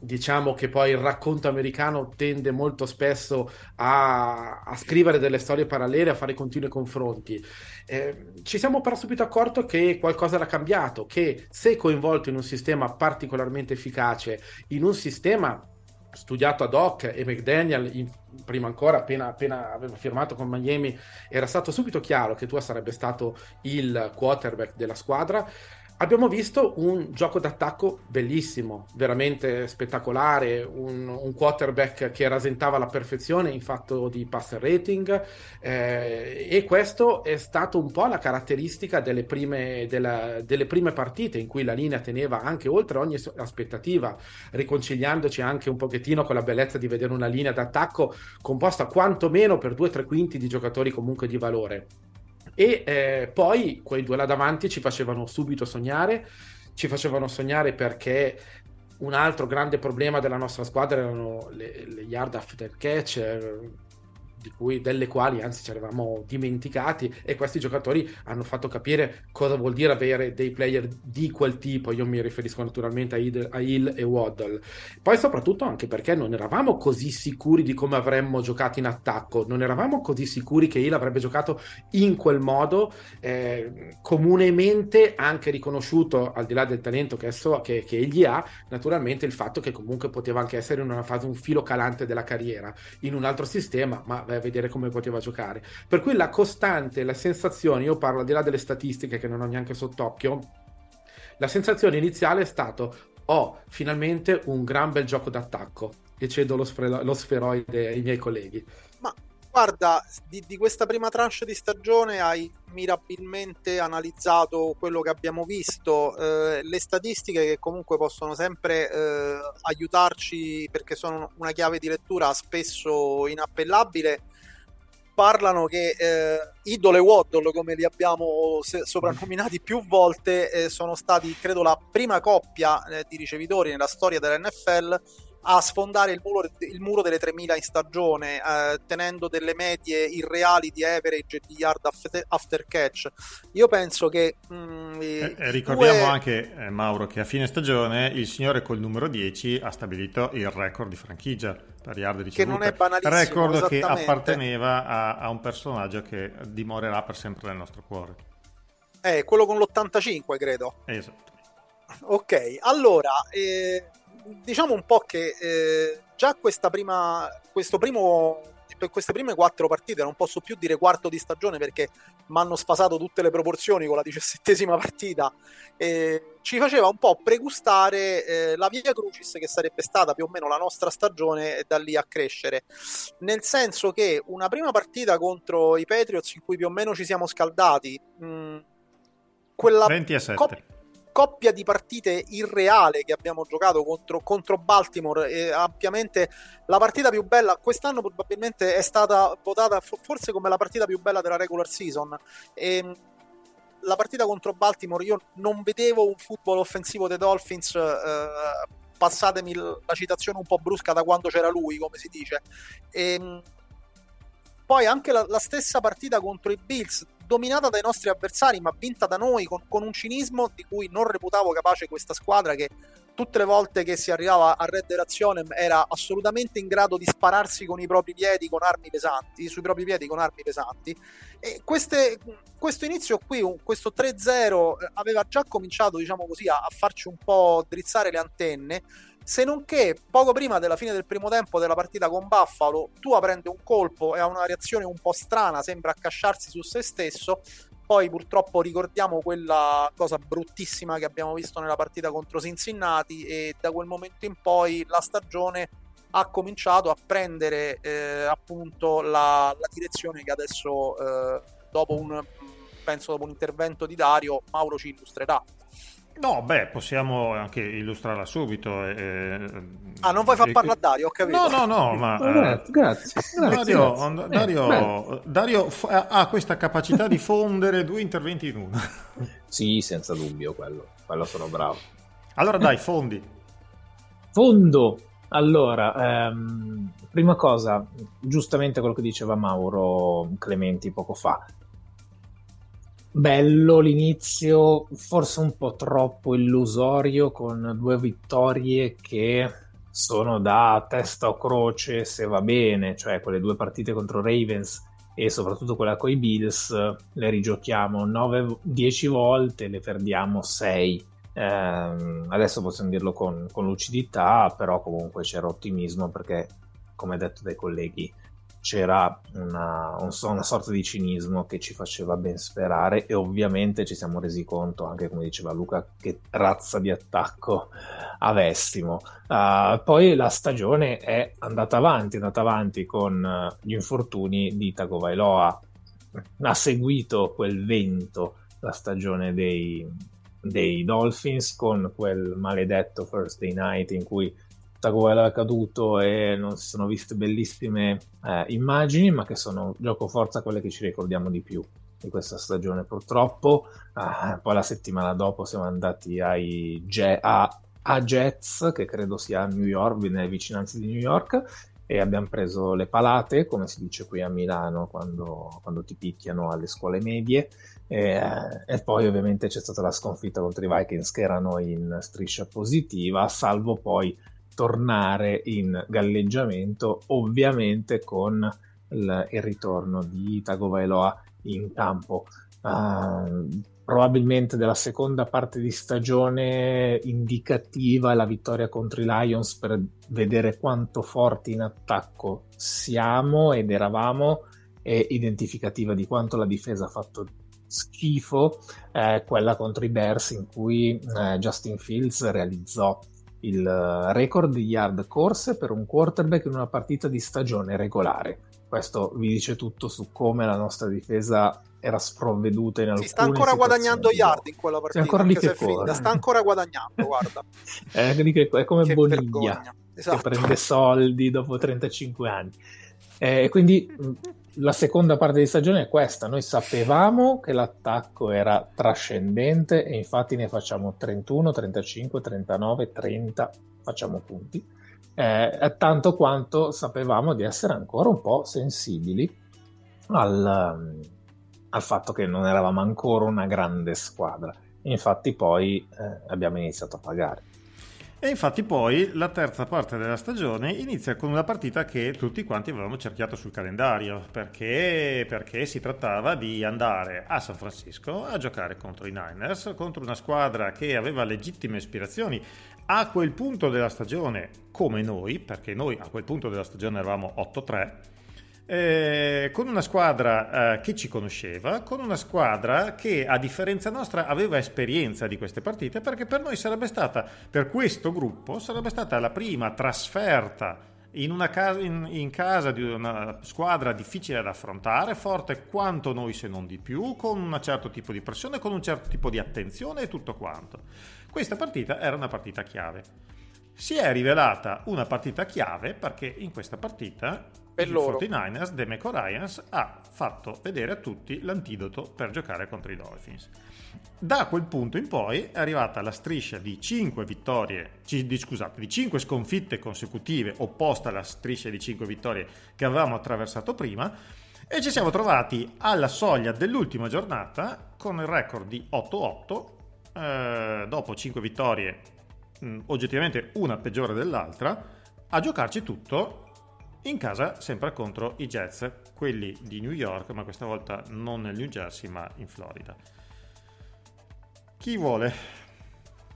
diciamo che poi il racconto americano tende molto spesso a, a scrivere delle storie parallele, a fare continui confronti. Eh, ci siamo però subito accorti che qualcosa era cambiato, che se coinvolto in un sistema particolarmente efficace, in un sistema studiato ad hoc e McDaniel in, prima ancora appena, appena, aveva firmato con Miami era stato subito chiaro che tu sarebbe stato il quarterback della squadra Abbiamo visto un gioco d'attacco bellissimo, veramente spettacolare, un, un quarterback che rasentava la perfezione in fatto di passer rating eh, e questo è stato un po' la caratteristica delle prime, della, delle prime, partite in cui la linea teneva anche oltre ogni aspettativa, riconciliandoci anche un pochettino con la bellezza di vedere una linea d'attacco composta quantomeno per due o tre quinti di giocatori comunque di valore. E eh, poi quei due là davanti ci facevano subito sognare, ci facevano sognare perché un altro grande problema della nostra squadra erano le, le yard after catch. Cui, delle quali anzi ci eravamo dimenticati e questi giocatori hanno fatto capire cosa vuol dire avere dei player di quel tipo, io mi riferisco naturalmente a, Hill, a Hill e Waddle. Poi soprattutto anche perché non eravamo così sicuri di come avremmo giocato in attacco, non eravamo così sicuri che Hill avrebbe giocato in quel modo, eh, comunemente anche riconosciuto al di là del talento che, so, che, che egli ha, naturalmente il fatto che comunque poteva anche essere in una fase un filo calante della carriera, in un altro sistema, ma vai a vedere come poteva giocare. Per cui la costante, la sensazione, io parlo al di là delle statistiche che non ho neanche sott'occhio, la sensazione iniziale è stato ho finalmente un gran bel gioco d'attacco e cedo lo, sfre- lo sferoide ai miei colleghi. Ma guarda, di, di, questa prima tranche di stagione hai mirabilmente analizzato quello che abbiamo visto, eh, le statistiche che comunque possono sempre eh, aiutarci perché sono una chiave di lettura spesso inappellabile parlano che eh, Idol e Waddle, come li abbiamo soprannominati più volte, eh, sono stati, credo, la prima coppia eh, di ricevitori nella storia dell'NFL a sfondare il muro, il muro delle 3000 in stagione, eh, tenendo delle medie irreali di average e di yard after, after catch. Io penso che. Mm, eh, eh, ricordiamo due... anche, eh, Mauro, che a fine stagione il signore col numero 10 ha stabilito il record di franchigia per yard ricevute. Che non è banalissimo. Record che apparteneva a, a, un personaggio che dimorerà per sempre nel nostro cuore. Eh, quello con l'85, credo. Esatto. Ok, allora. Eh diciamo un po' che eh, già questa prima, questo primo, per queste prime quattro partite, non posso più dire quarto di stagione perché mi hanno sfasato tutte le proporzioni con la diciassettesima partita, eh, ci faceva un po' pregustare eh, la via Crucis che sarebbe stata più o meno la nostra stagione e da lì a crescere. Nel senso che una prima partita contro i Patriots in cui più o meno ci siamo scaldati, mh, quella 20 a 7. Cop- coppia di partite irreale che abbiamo giocato contro, contro Baltimore e ampiamente la partita più bella quest'anno probabilmente è stata votata forse come la partita più bella della regular season. E ehm, la partita contro Baltimore io non vedevo un football offensivo dei Dolphins eh, passatemi la citazione un po' brusca da quando c'era lui come si dice. E, ehm, poi anche la, la stessa partita contro i Bills dominata dai nostri avversari, ma vinta da noi con, con, un cinismo di cui non reputavo capace questa squadra che tutte le volte che si arrivava a Red Razione era assolutamente in grado di spararsi con i propri piedi con armi pesanti, sui propri piedi con armi pesanti. E queste, questo inizio qui, questo 3-0, eh, aveva già cominciato, diciamo così, a, a farci un po' drizzare le antenne. Se non che poco prima della fine del primo tempo della partita con Buffalo, Tua prende un colpo e ha una reazione un po' strana, sembra accasciarsi su se stesso poi purtroppo ricordiamo quella cosa bruttissima che abbiamo visto nella partita contro Cincinnati e da quel momento in poi la stagione ha cominciato a prendere eh, appunto la, la, direzione che adesso eh, dopo un penso dopo un intervento di Dario Mauro ci illustrerà. No, beh, possiamo anche illustrarla subito. Eh, ah, non vuoi far parlare a Dario, ho capito. No, no, no, ma... (laughs) Eh, grazie, grazie, Dario, grazie. Dario, eh, Dario f- ha questa capacità di fondere due interventi in uno. (laughs) Sì, senza dubbio, quello, quello sono bravo. Allora dai, fondi. Fondo. Allora, ehm, prima cosa, giustamente quello che diceva Mauro Clementi poco fa, bello l'inizio, forse un po' troppo illusorio con due vittorie che sono da testa o croce se va bene, cioè quelle due partite contro Ravens e soprattutto quella con i Bills le rigiochiamo 9-10 volte, le perdiamo 6. Eh, adesso possiamo dirlo con, con lucidità, però comunque c'era ottimismo perché, come detto dai colleghi, c'era una, una, sorta di cinismo che ci faceva ben sperare e ovviamente ci siamo resi conto, anche come diceva Luca, che razza di attacco avessimo. Uh, poi la stagione è andata avanti, è andata avanti con uh, gli infortuni di Tagovailoa. Ha seguito quel vento la stagione dei, dei Dolphins con quel maledetto First Day Night in cui Tagovailoa è caduto e non si sono viste bellissime eh, immagini, ma che sono gioco forza quelle che ci ricordiamo di più di questa stagione purtroppo. Ah, poi la settimana dopo siamo andati ai Ge- a, a Jets, che credo sia a New York, nelle vicinanze di New York, e abbiamo preso le palate, come si dice qui a Milano quando, quando ti picchiano alle scuole medie. E, e, poi ovviamente c'è stata la sconfitta contro i Vikings che erano in striscia positiva, salvo poi tornare in galleggiamento, ovviamente con il, il ritorno di Tagovailoa in campo. Uh, probabilmente della seconda parte di stagione indicativa la vittoria contro i Lions per vedere quanto forti in attacco siamo ed eravamo e identificativa di quanto la difesa ha fatto schifo eh, quella contro i Bears in cui eh, Justin Fields realizzò il record di yard corse per un quarterback in una partita di stagione regolare. Questo vi dice tutto su come la nostra difesa era sprovveduta in alcune Si sta ancora guadagnando yard in quella partita. Ancora lì che corre. Sta ancora guadagnando, guarda. (laughs) è, è, come che Boniglia esatto. che prende soldi dopo 35 anni. Eh, quindi (laughs) la seconda parte di stagione è questa. Noi sapevamo che l'attacco era trascendente e infatti ne facciamo 31, 35, 39, 30, facciamo punti. Eh, tanto quanto sapevamo di essere ancora un po' sensibili al, al fatto che non eravamo ancora una grande squadra. Infatti poi eh, abbiamo iniziato a pagare. E infatti poi la terza parte della stagione inizia con una partita che tutti quanti avevamo cerchiato sul calendario, perché, perché si trattava di andare a San Francisco a giocare contro i Niners, contro una squadra che aveva legittime aspirazioni a quel punto della stagione come noi, perché noi a quel punto della stagione eravamo 8-3 eh, con una squadra eh, che ci conosceva, con una squadra che a differenza nostra aveva esperienza di queste partite, perché per noi sarebbe stata, per questo gruppo, sarebbe stata la prima trasferta in, casa, in, in casa di una squadra difficile da affrontare, forte quanto noi se non di più, con un certo tipo di pressione, con un certo tipo di attenzione e tutto quanto. Questa partita era una partita chiave. Si è rivelata una partita chiave perché in questa partita per il loro. 49ers, Demeco Ryans, ha fatto vedere a tutti l'antidoto per giocare contro i Dolphins. Da quel punto in poi è arrivata la striscia di 5 vittorie, di, scusate, di 5 sconfitte consecutive, opposta alla striscia di 5 vittorie che avevamo attraversato prima, e ci siamo trovati alla soglia dell'ultima giornata con il record di 8-8, eh, dopo 5 vittorie mh, oggettivamente una peggiore dell'altra, a giocarci tutto in casa sempre contro i Jets, quelli di New York, ma questa volta non nel New Jersey, ma in Florida. Chi vuole?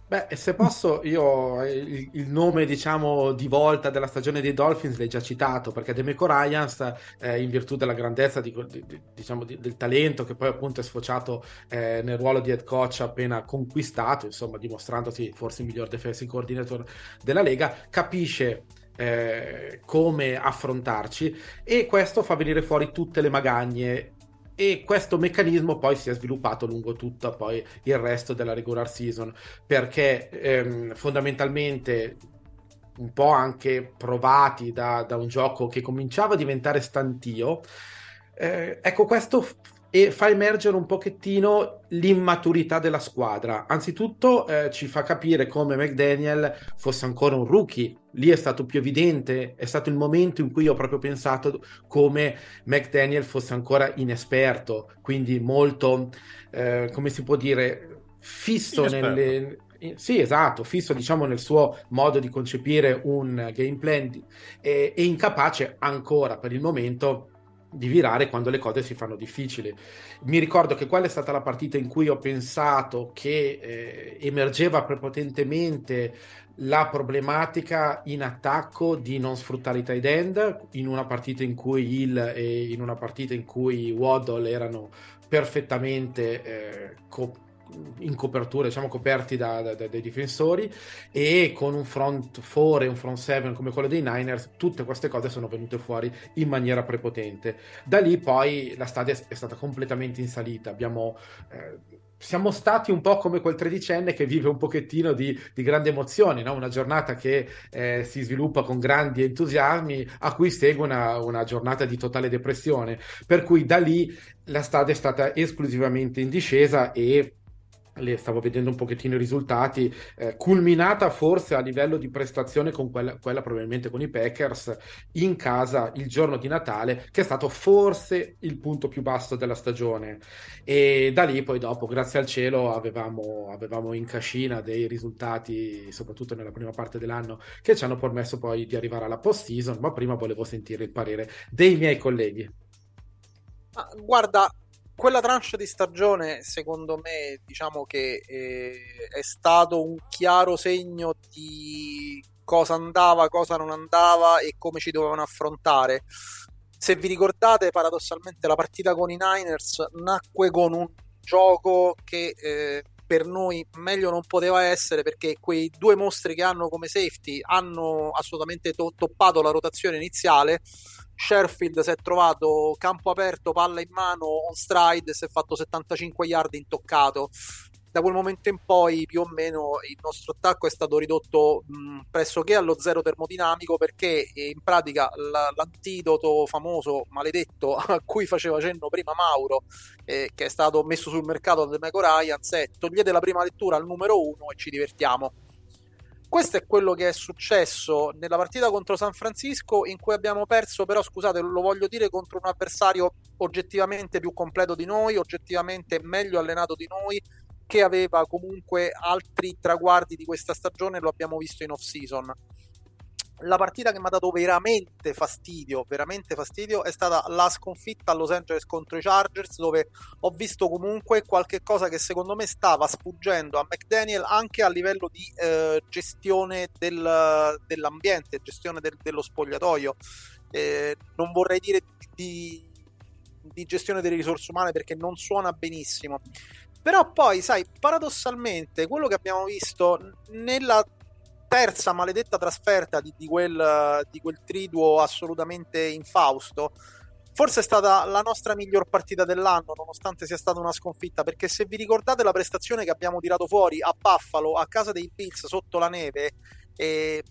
Beh, se posso, io il, il, nome, diciamo, di volta della stagione dei Dolphins l'hai già citato, perché Demeco Ryans, eh, in virtù della grandezza di, di, diciamo, di, del talento che poi appunto è sfociato eh, nel ruolo di head coach appena conquistato, insomma, dimostrandosi forse il miglior defensive coordinator della Lega, capisce eh, come affrontarci e questo fa venire fuori tutte le magagne. E questo meccanismo poi si è sviluppato lungo tutto poi il resto della regular season perché ehm, fondamentalmente un po' anche provati da, da, un gioco che cominciava a diventare stantio eh, ecco questo e fa emergere un pochettino l'immaturità della squadra. Anzitutto eh, ci fa capire come McDaniel fosse ancora un rookie. Lì è stato più evidente, è stato il momento in cui ho proprio pensato come McDaniel fosse ancora inesperto, quindi molto, eh, come si può dire, fisso nelle, sì, esatto, fisso diciamo nel suo modo di concepire un game plan e, e incapace ancora per il momento di virare quando le cose si fanno difficili. Mi ricordo che quella è stata la partita in cui ho pensato che eh, emergeva prepotentemente la problematica in attacco di non sfruttare i tight end in una partita in cui Hill e in una partita in cui Waddle erano perfettamente eh, co- in copertura, diciamo coperti da, da, dai difensori e con un front 4 e un front 7 come quello dei Niners, tutte queste cose sono venute fuori in maniera prepotente. Da lì poi la stadia è stata completamente in salita, abbiamo... Eh, siamo stati un po' come quel tredicenne che vive un pochettino di, di grandi emozioni, no? una giornata che eh, si sviluppa con grandi entusiasmi, a cui segue una, una, giornata di totale depressione. Per cui da lì la strada è stata esclusivamente in discesa e le stavo vedendo un pochettino i risultati, eh, culminata forse a livello di prestazione con quella, quella, probabilmente con i Packers in casa il giorno di Natale, che è stato forse il punto più basso della stagione. E da lì poi dopo, grazie al cielo, avevamo, avevamo in cascina dei risultati, soprattutto nella prima parte dell'anno, che ci hanno permesso poi di arrivare alla post season, ma prima volevo sentire il parere dei miei colleghi. Ah, guarda, quella tranche di stagione, secondo me, diciamo che eh, è stato un chiaro segno di cosa andava, cosa non andava e come ci dovevano affrontare. Se vi ricordate, paradossalmente, la partita con i Niners nacque con un gioco che eh, per noi meglio non poteva essere perché quei due mostri che hanno come safety hanno assolutamente to- toppato la rotazione iniziale Sherfield si è trovato campo aperto, palla in mano, on stride, si è fatto 75 yard intoccato. Da quel momento in poi, più o meno, il nostro attacco è stato ridotto mh, pressoché allo zero termodinamico perché in pratica l- l'antidoto famoso, maledetto, (laughs) a cui faceva cenno prima Mauro, eh, che è stato messo sul mercato da Demeco Ryans, è togliete la prima lettura al numero uno e ci divertiamo questo è quello che è successo nella partita contro San Francisco in cui abbiamo perso, però scusate, lo voglio dire contro un avversario oggettivamente più completo di noi, oggettivamente meglio allenato di noi, che aveva comunque altri traguardi di questa stagione, lo abbiamo visto in off season la partita che mi ha dato veramente fastidio, veramente fastidio, è stata la sconfitta a Los Angeles contro i Chargers, dove ho visto comunque qualche cosa che secondo me stava sfuggendo a McDaniel anche a livello di eh, gestione del, dell'ambiente, gestione del, dello spogliatoio. Eh, non vorrei dire di, di gestione delle risorse umane perché non suona benissimo. Però poi, sai, paradossalmente, quello che abbiamo visto nella terza maledetta trasferta di, di, quel, di quel triduo assolutamente infausto forse è stata la nostra miglior partita dell'anno, nonostante sia stata una sconfitta, perché se vi ricordate la prestazione che abbiamo tirato fuori a Buffalo, a casa dei Bills sotto la neve,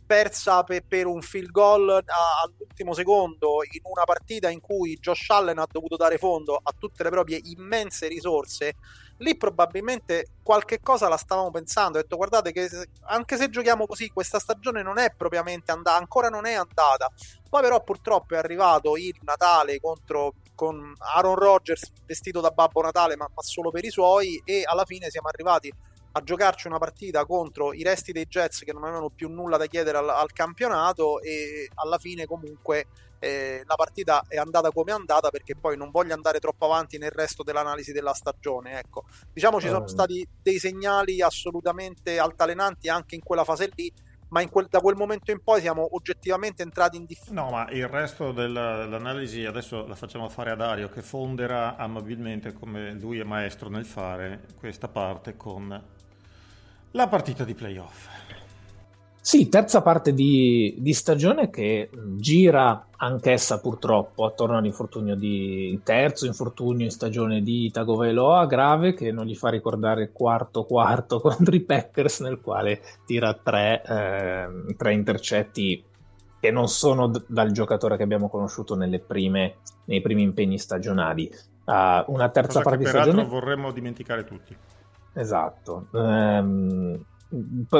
persa per, per, un field goal all'ultimo secondo in una partita in cui Josh Allen ha dovuto dare fondo a tutte le proprie immense risorse, lì probabilmente qualche cosa la stavamo pensando. Ho detto guardate che anche se giochiamo così questa stagione non è propriamente andata, ancora non è andata. Poi però purtroppo è arrivato il Natale contro con Aaron Rodgers vestito da Babbo Natale ma, ma solo per i suoi e alla fine siamo arrivati a giocarci una partita contro i resti dei Jets che non avevano più nulla da chiedere al, al campionato e alla fine comunque eh, la partita è andata come è andata perché poi non voglio andare troppo avanti nel resto dell'analisi della stagione. Ecco, diciamo ci sono stati dei segnali assolutamente altalenanti anche in quella fase lì ma quel, da quel momento in poi siamo oggettivamente entrati in difficoltà. No, ma il resto della, dell'analisi adesso la facciamo fare a Dario che fonderà amabilmente, come lui è maestro nel fare, questa parte con la partita di playoff. Sì, terza parte di, di, stagione che gira anch'essa purtroppo attorno all'infortunio di terzo infortunio in stagione di Tagovailoa grave che non gli fa ricordare quarto quarto (laughs) contro i Packers nel quale tira tre, eh, tre intercetti che non sono d- dal giocatore che abbiamo conosciuto prime, nei primi impegni stagionali. Uh, una terza Cosa parte di stagione vorremmo dimenticare tutti. Esatto. Um,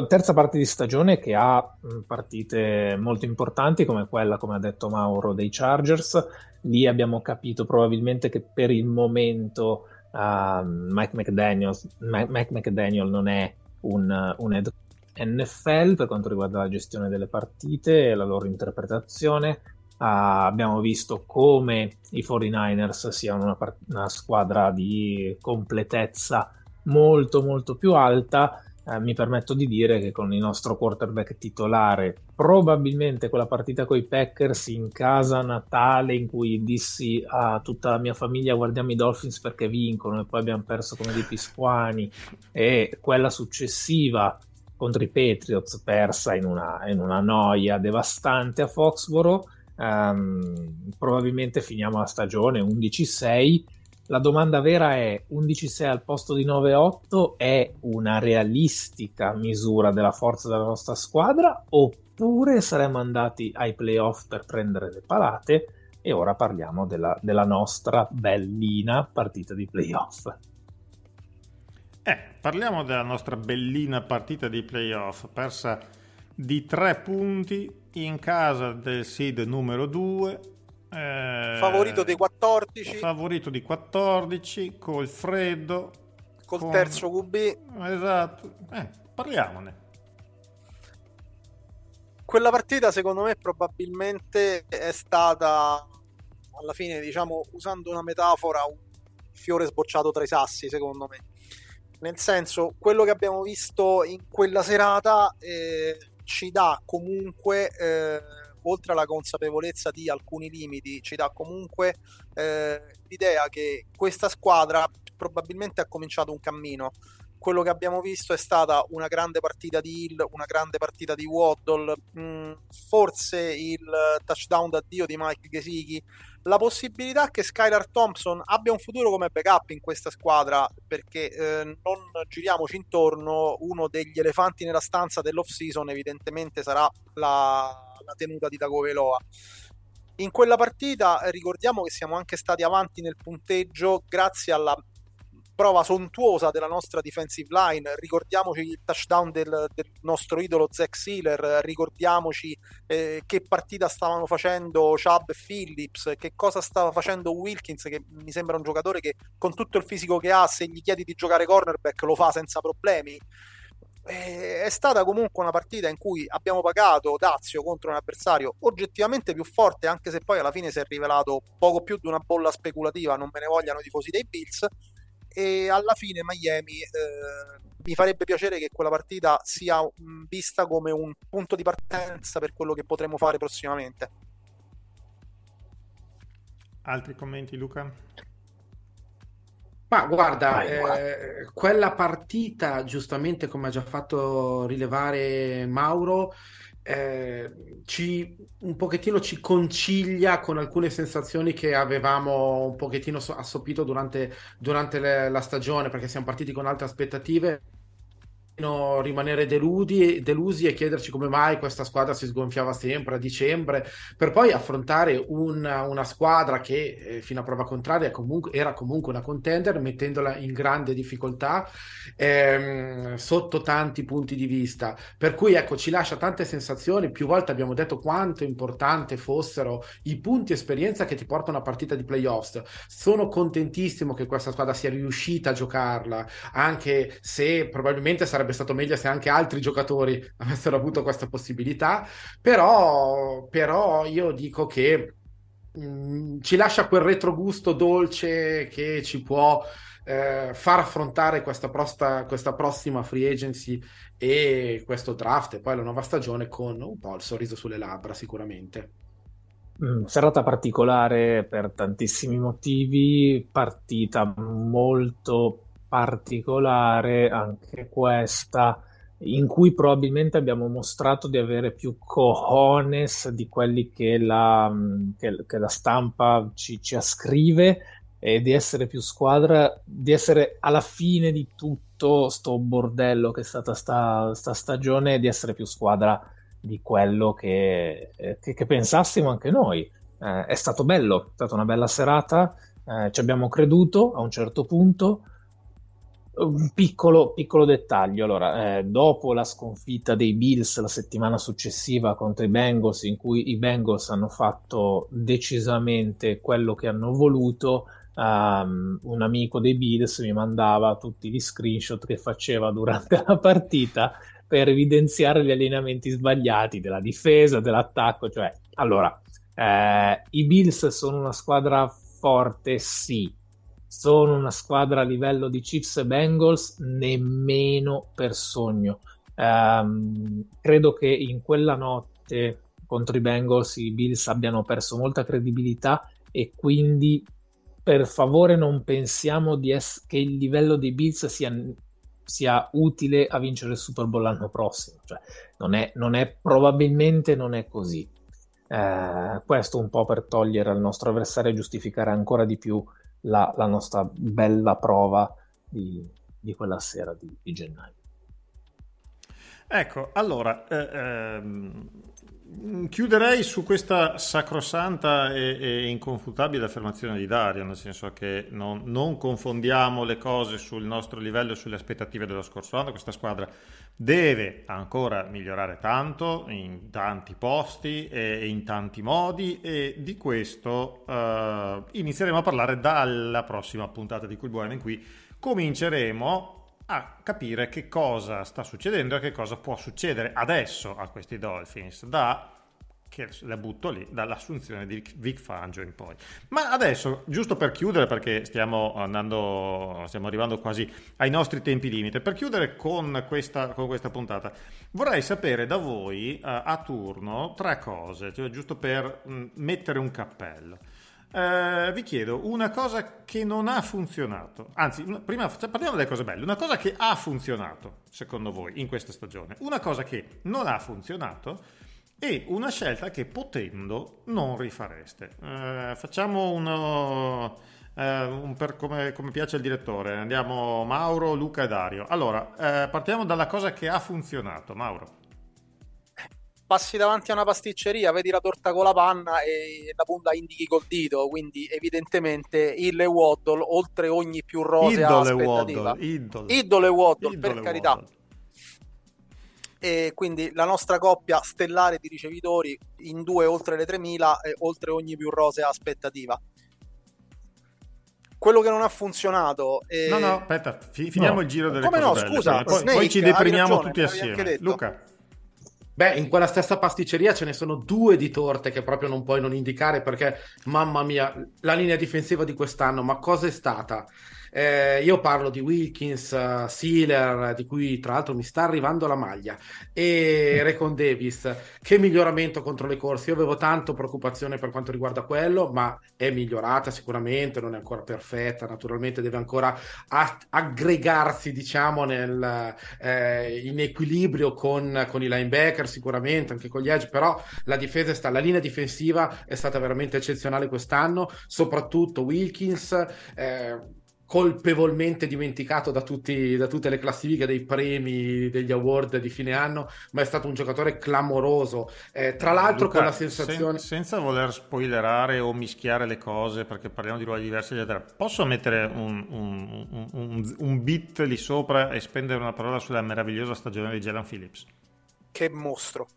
terza parte di stagione che ha partite molto importanti come quella, come ha detto Mauro, dei Chargers. Lì abbiamo capito probabilmente che per il momento uh, Mike, McDaniel, Mike, McDaniel, non è un, un head NFL per quanto riguarda la gestione delle partite e la loro interpretazione. Uh, abbiamo visto come i 49ers siano una, una squadra di completezza molto molto più alta eh, mi permetto di dire che con il nostro quarterback titolare, probabilmente quella partita con i Packers in casa Natale in cui dissi a tutta la mia famiglia guardiamo i Dolphins perché vincono e poi abbiamo perso come dei pisquani e quella successiva contro i Patriots persa in una, in una noia devastante a Foxboro, ehm, probabilmente finiamo la stagione 11-6 la domanda vera è 11-6 al posto di 9-8 è una realistica misura della forza della nostra squadra oppure saremmo andati ai playoff per prendere le palate e ora parliamo della, della nostra bellina partita di playoff. Eh, parliamo della nostra bellina partita di playoff persa di 3 punti in casa del seed numero 2 eh, favorito dei 14. Favorito di 14, col freddo. Col con... terzo QB. Esatto. Eh, parliamone. Quella partita secondo me probabilmente è stata, alla fine diciamo, usando una metafora, un fiore sbocciato tra i sassi secondo me. Nel senso, quello che abbiamo visto in quella serata eh, ci dà comunque... Eh, oltre alla consapevolezza di alcuni limiti, ci dà comunque eh, l'idea che questa squadra probabilmente ha cominciato un cammino. Quello che abbiamo visto è stata una grande partita di Hill, una grande partita di Waddle, mm, forse il touchdown d'addio di Mike Gesicki, la possibilità che Skylar Thompson abbia un futuro come backup in questa squadra, perché eh, non giriamoci intorno, uno degli elefanti nella stanza dell'off season evidentemente sarà la, la tenuta di Tagoveloa. In quella partita ricordiamo che siamo anche stati avanti nel punteggio grazie alla prova sontuosa della nostra defensive line. Ricordiamoci il touchdown del, del nostro idolo Zach Sealer, ricordiamoci eh, che partita stavano facendo Chubb e Phillips, che cosa stava facendo Wilkins, che mi sembra un giocatore che con tutto il fisico che ha, se gli chiedi di giocare cornerback lo fa senza problemi. Eh, è stata comunque una partita in cui abbiamo pagato Dazio contro un avversario oggettivamente più forte, anche se poi alla fine si è rivelato poco più di una bolla speculativa, non me ne vogliano i tifosi dei Bills. E alla fine Miami eh, mi farebbe piacere che quella partita sia vista come un punto di partenza per quello che potremo fare prossimamente. Altri commenti, Luca? Ma guarda, eh, quella partita, giustamente come ha già fatto rilevare Mauro, eh, ci, un pochettino ci conciglia con alcune sensazioni che avevamo un pochettino assopito durante, durante le, la stagione, perché siamo partiti con altre aspettative rimanere deludi, delusi e chiederci come mai questa squadra si sgonfiava sempre a dicembre, per poi affrontare una, una squadra che eh, fino a prova contraria comunque, era comunque una contender, mettendola in grande difficoltà ehm, sotto tanti punti di vista. Per cui ecco, ci lascia tante sensazioni. Più volte abbiamo detto quanto importante fossero i punti esperienza che ti portano a partita di playoffs. Sono contentissimo che questa squadra sia riuscita a giocarla, anche se probabilmente sarebbe sarebbe stato meglio se anche altri giocatori (laughs) avessero avuto questa possibilità, però, però io dico che mh, mm, ci lascia quel retrogusto dolce che ci può eh, far affrontare questa, prosta, questa prossima free agency e questo draft e poi la nuova stagione con un po' il sorriso sulle labbra sicuramente. Mm, serata particolare per tantissimi motivi, partita molto particolare anche questa in cui probabilmente abbiamo mostrato di avere più cojones di quelli che la, mm, che, che la stampa ci, ci, ascrive e di essere più squadra, di essere alla fine di tutto sto bordello che è stata sta, sta stagione, di essere più squadra di quello che, eh, che, che pensassimo anche noi. Eh, è stato bello, è stata una bella serata, eh, ci abbiamo creduto a un certo punto un piccolo, piccolo dettaglio, allora, eh, dopo la sconfitta dei Bills la settimana successiva contro i Bengals, in cui i Bengals hanno fatto decisamente quello che hanno voluto, um, un amico dei Bills mi mandava tutti gli screenshot che faceva durante (laughs) la partita per evidenziare gli allenamenti sbagliati della difesa, dell'attacco, cioè, allora, eh, i Bills sono una squadra forte, sì, sono una squadra a livello di Chiefs e Bengals nemmeno per sogno. Um, credo che in quella notte contro i Bengals i Bills abbiano perso molta credibilità e quindi per favore non pensiamo es- che il livello dei Bills sia, sia, utile a vincere il Super Bowl l'anno prossimo. Cioè, non, è, non è, probabilmente non è così. Eh, questo un po' per togliere al nostro avversario e giustificare ancora di più la, la nostra bella prova di, di quella sera di, di, gennaio. Ecco, allora, eh, ehm, chiuderei su questa sacrosanta e, e, inconfutabile affermazione di Dario, nel senso che non, non confondiamo le cose sul nostro livello e sulle aspettative dello scorso anno. Questa squadra deve ancora migliorare tanto in tanti posti e in tanti modi e di questo uh, inizieremo a parlare dalla prossima puntata di Cool Buono in cui cominceremo a capire che cosa sta succedendo e che cosa può succedere adesso a questi Dolphins. Da che la butto lì dall'assunzione di Vic Fangio in poi. Ma adesso, giusto per chiudere, perché stiamo andando, stiamo arrivando quasi ai nostri tempi limite, per chiudere con questa, con questa puntata, vorrei sapere da voi uh, a turno tre cose, cioè giusto per mh, mm, mettere un cappello. Uh, vi chiedo una cosa che non ha funzionato, anzi, prima parliamo delle cose belle, una cosa che ha funzionato secondo voi in questa stagione, una cosa che non ha funzionato e una scelta che potendo non rifareste. Eh, facciamo uno, eh, un per come, come, piace al direttore, andiamo Mauro, Luca e Dario. Allora, eh, partiamo dalla cosa che ha funzionato, Mauro. Passi davanti a una pasticceria, vedi la torta con la panna e la punta indichi col dito, quindi evidentemente il e Waddle, oltre ogni più rosea Idole aspettativa. Waddle, idole. Idole Waddle, idole per carità. Waddle e quindi la nostra coppia stellare di ricevitori in due oltre le 3000 e oltre ogni più rosea aspettativa. Quello che non ha funzionato. È... No, no, aspetta, fi- finiamo no. il giro delle Come cose no, belle, scusa, poi, Snake, poi, ci deprimiamo ragione, tutti assieme. Luca. Beh, in quella stessa pasticceria ce ne sono due di torte che proprio non puoi non indicare perché, mamma mia, la linea difensiva di quest'anno, ma cosa è stata? Eh, io parlo di Wilkins, uh, Sealer, di cui tra l'altro mi sta arrivando la maglia, e mm. Recon Davis. Che miglioramento contro le corse. Io avevo tanto preoccupazione per quanto riguarda quello, ma è migliorata sicuramente, non è ancora perfetta, naturalmente deve ancora a- aggregarsi, diciamo, nel, eh, in equilibrio con, con, i linebacker, sicuramente, anche con gli edge, però la difesa sta, la linea difensiva è stata veramente eccezionale quest'anno, soprattutto Wilkins. Eh, colpevolmente dimenticato da, tutti, da, tutte le classifiche dei premi, degli award di fine anno, ma è stato un giocatore clamoroso. Eh, tra l'altro Luca, con la sensazione... Sen- senza voler spoilerare o mischiare le cose, perché parliamo di ruoli diversi, eccetera, posso mettere un, un, un, un bit lì sopra e spendere una parola sulla meravigliosa stagione di Jalen Phillips? Che mostro.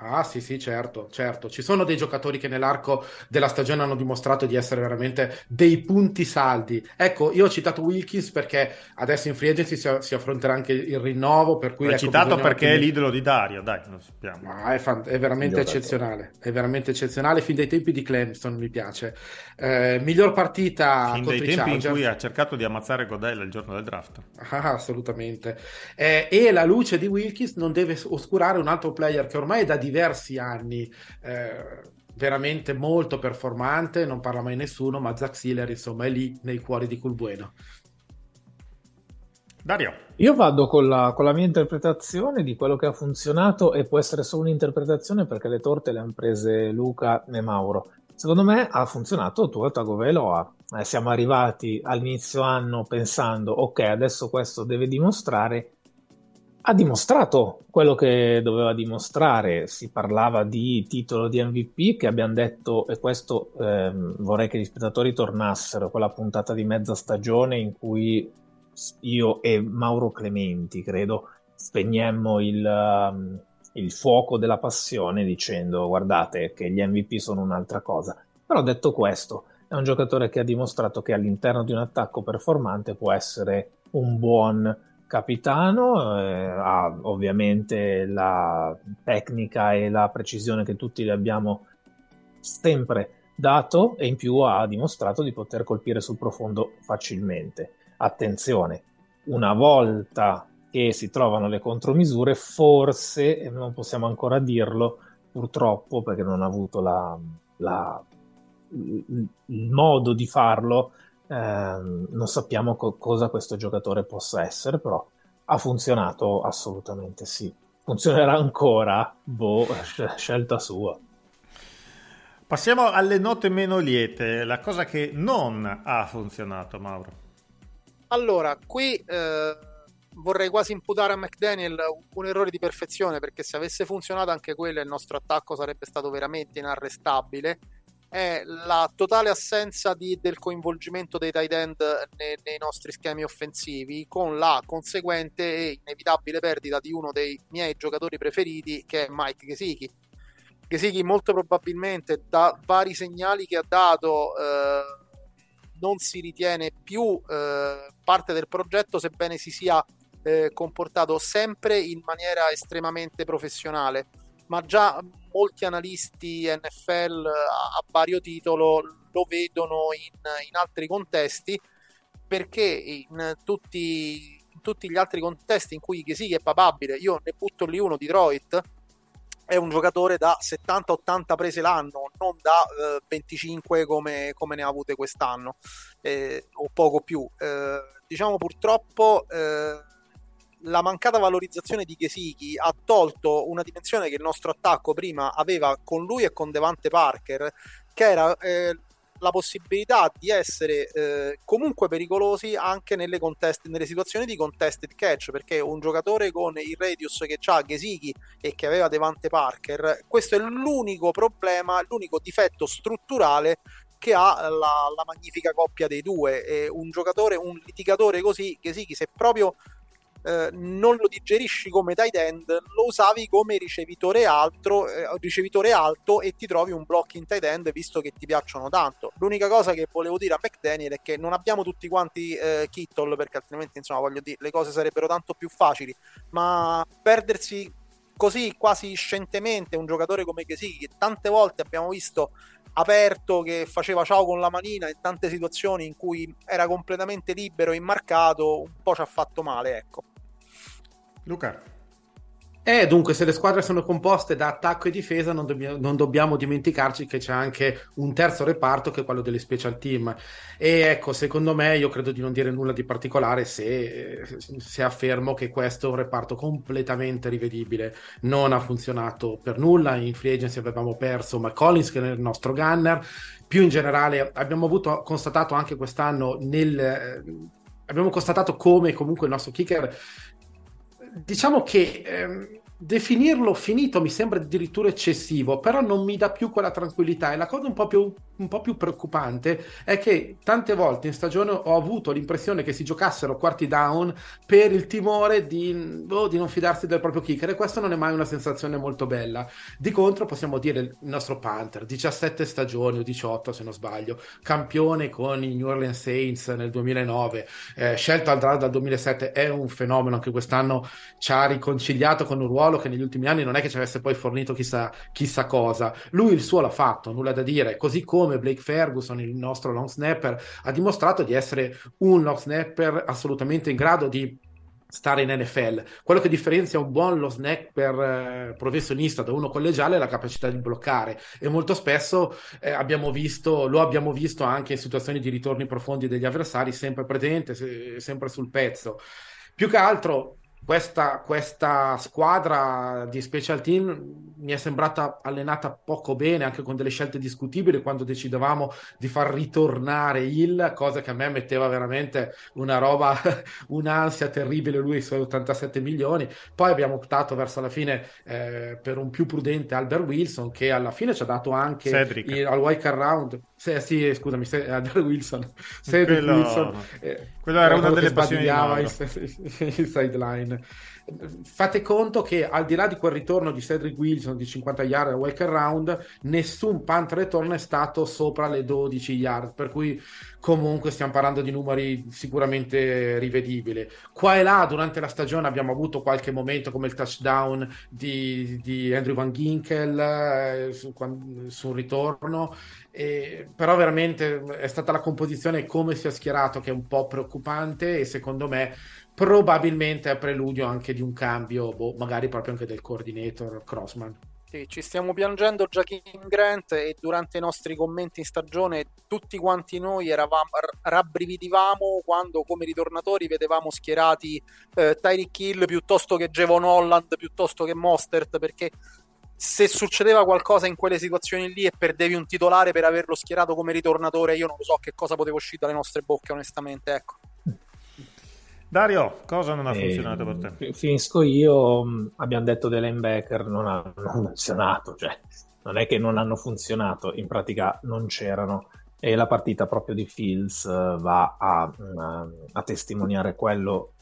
Ah sì sì certo, certo, ci sono dei giocatori che nell'arco della stagione hanno dimostrato di essere veramente dei punti saldi. Ecco, io ho citato Wilkins perché adesso in free agency si, si affronterà anche il rinnovo, per cui... L'ho ecco, citato perché anche... è l'idolo di Dario, dai, lo sappiamo. Ma è, fan... è veramente eccezionale, è veramente eccezionale, fin dai tempi di Clemson mi piace. Eh, miglior partita... Fin dai tempi Chargers. in cui ha cercato di ammazzare Godella il giorno del draft. Ah, assolutamente. Eh, e la luce di Wilkins non deve oscurare un altro player che ormai è da diversi anni eh, veramente molto performante, non parla mai nessuno, ma Zack Siller insomma è lì nei cuori di Culbueno. Dario. Io vado con la, con la, mia interpretazione di quello che ha funzionato e può essere solo un'interpretazione perché le torte le hanno prese Luca e Mauro. Secondo me ha funzionato Tua Tagovailoa. Eh, siamo arrivati all'inizio anno pensando ok adesso questo deve dimostrare ha dimostrato quello che doveva dimostrare. Si parlava di titolo di MVP che abbiamo detto, e questo ehm, vorrei che gli spettatori tornassero, quella puntata di mezza stagione in cui io e Mauro Clementi, credo, spegnemmo il, um, il fuoco della passione dicendo guardate che gli MVP sono un'altra cosa. Però detto questo, è un giocatore che ha dimostrato che all'interno di un attacco performante può essere un buon capitano, eh, ha ovviamente la tecnica e la precisione che tutti le abbiamo sempre dato e in più ha dimostrato di poter colpire sul profondo facilmente. Attenzione, una volta che si trovano le contromisure, forse, non possiamo ancora dirlo, purtroppo perché non ha avuto la, la, il modo di farlo, eh, non sappiamo co- cosa questo giocatore possa essere, però ha funzionato assolutamente sì. Funzionerà ancora? Boh, scelta sua. Passiamo alle note meno liete, la cosa che non ha funzionato, Mauro. Allora, qui eh, vorrei quasi imputare a McDaniel un errore di perfezione, perché se avesse funzionato anche quello il nostro attacco sarebbe stato veramente inarrestabile è la totale assenza di, del coinvolgimento dei tight end nei, nei, nostri schemi offensivi con la conseguente e inevitabile perdita di uno dei miei giocatori preferiti che è Mike Gesicki Gesicki molto probabilmente da vari segnali che ha dato eh, non si ritiene più eh, parte del progetto sebbene si sia eh, comportato sempre in maniera estremamente professionale. Ma già molti analisti NFL a, a vario titolo lo vedono in, in altri contesti perché in tutti, tutti, gli altri contesti in cui Gesicki è papabile, io ne butto lì uno, Detroit, è un giocatore da 70-80 prese l'anno, non da eh, 25 come, come, ne ha avute quest'anno, eh, o poco più. Eh, diciamo purtroppo eh, la mancata valorizzazione di Gesicki ha tolto una dimensione che il nostro attacco prima aveva con lui e con Devante Parker, che era eh, la possibilità di essere eh, comunque pericolosi anche nelle, contest- nelle situazioni di contested catch, perché un giocatore con il radius che ha Gesicki e che aveva Devante Parker, questo è l'unico problema, l'unico difetto strutturale che ha la, la magnifica coppia dei due. E un giocatore, un litigatore così, Gesicki, se proprio eh, non lo digerisci come tight end, lo usavi come ricevitore alto, eh, ricevitore alto e ti trovi un blocking tight end visto che ti piacciono tanto. L'unica cosa che volevo dire a McDaniel è che non abbiamo tutti quanti eh, Kittle perché altrimenti insomma voglio dire le cose sarebbero tanto più facili, ma perdersi così quasi scientemente un giocatore come Kesì che tante volte abbiamo visto aperto che faceva ciao con la manina in tante situazioni in cui era completamente libero e immarcato, un po' ci ha fatto male, ecco. Luca. Eh, dunque, se le squadre sono composte da attacco e difesa, non, dobb- non, dobbiamo dimenticarci che c'è anche un terzo reparto che è quello delle special team. E ecco, secondo me, io credo di non dire nulla di particolare se, se affermo che questo è un reparto completamente rivedibile. Non ha funzionato per nulla. In free agency avevamo perso McCollins, che è il nostro gunner. Più in generale, abbiamo avuto, constatato anche quest'anno nel. Eh, abbiamo constatato come comunque il nostro kicker diciamo che ehm, definirlo finito mi sembra addirittura eccessivo, però non mi dà più quella tranquillità. E la cosa un po' più, un po più preoccupante è che tante volte in stagione ho avuto l'impressione che si giocassero quarti down per il timore di, oh, di non fidarsi del proprio kicker, e questa non è mai una sensazione molto bella. Di contro, possiamo dire il nostro Panther, 17 stagioni o 18 se non sbaglio, campione con i New Orleans Saints nel 2009, eh, scelto al draft dal 2007, è un fenomeno. Anche quest'anno ci ha riconciliato con un ruolo che negli ultimi anni non è che ci avesse poi fornito chissà, chissà cosa. Lui il suo l'ha fatto, nulla da dire, così come Blake Ferguson, il nostro long snapper, ha dimostrato di essere un long snapper assolutamente in grado di stare in NFL. Quello che differenzia un buon low snapper eh, professionista da uno collegiale è la capacità di bloccare e molto spesso eh, abbiamo visto, lo abbiamo visto anche in situazioni di ritorni profondi degli avversari, sempre presente, se, sempre sul pezzo. Più che altro questa, questa, squadra di special team mi è sembrata allenata poco bene, anche con delle scelte discutibili quando decidevamo di far ritornare il, cosa che a me metteva veramente una roba, (laughs) un'ansia terribile lui i suoi 87 milioni. Poi abbiamo optato verso la fine eh, per un più prudente Albert Wilson che alla fine ci ha dato anche il, al Wildcard Round. Sì, sì, scusami, Albert Wilson. Cedric quello, Wilson. Eh, quello era una delle passioni il, (laughs) il sideline fate conto che al di là di quel ritorno di Cedric Wilson di 50 yard al welcome round, nessun punt return è stato sopra le 12 yard, per cui comunque stiamo parlando di numeri sicuramente rivedibili. Qua e là durante la stagione abbiamo avuto qualche momento come il touchdown di, di Andrew Van Ginkel eh, su, su, un ritorno, eh, però veramente è stata la composizione come si è schierato che è un po' preoccupante e secondo me probabilmente è preludio anche di un cambio, boh, magari proprio anche del coordinator Crossman. Sì, ci stiamo piangendo Jaquim Grant e durante i nostri commenti in stagione tutti quanti noi eravamo, rabbrividivamo quando come ritornatori vedevamo schierati eh, Tyreek Hill piuttosto che Jevon Holland, piuttosto che Mostert, perché se succedeva qualcosa in quelle situazioni lì e perdevi un titolare per averlo schierato come ritornatore, io non lo so che cosa poteva uscire dalle nostre bocche onestamente, ecco. Dario, cosa non ha eh, funzionato per te? Finisco io, mm, abbiamo detto dei linebacker non hanno (laughs) funzionato, cioè non è che non hanno funzionato, in pratica non c'erano e la partita proprio di Fields uh, va a, uh, a, testimoniare quello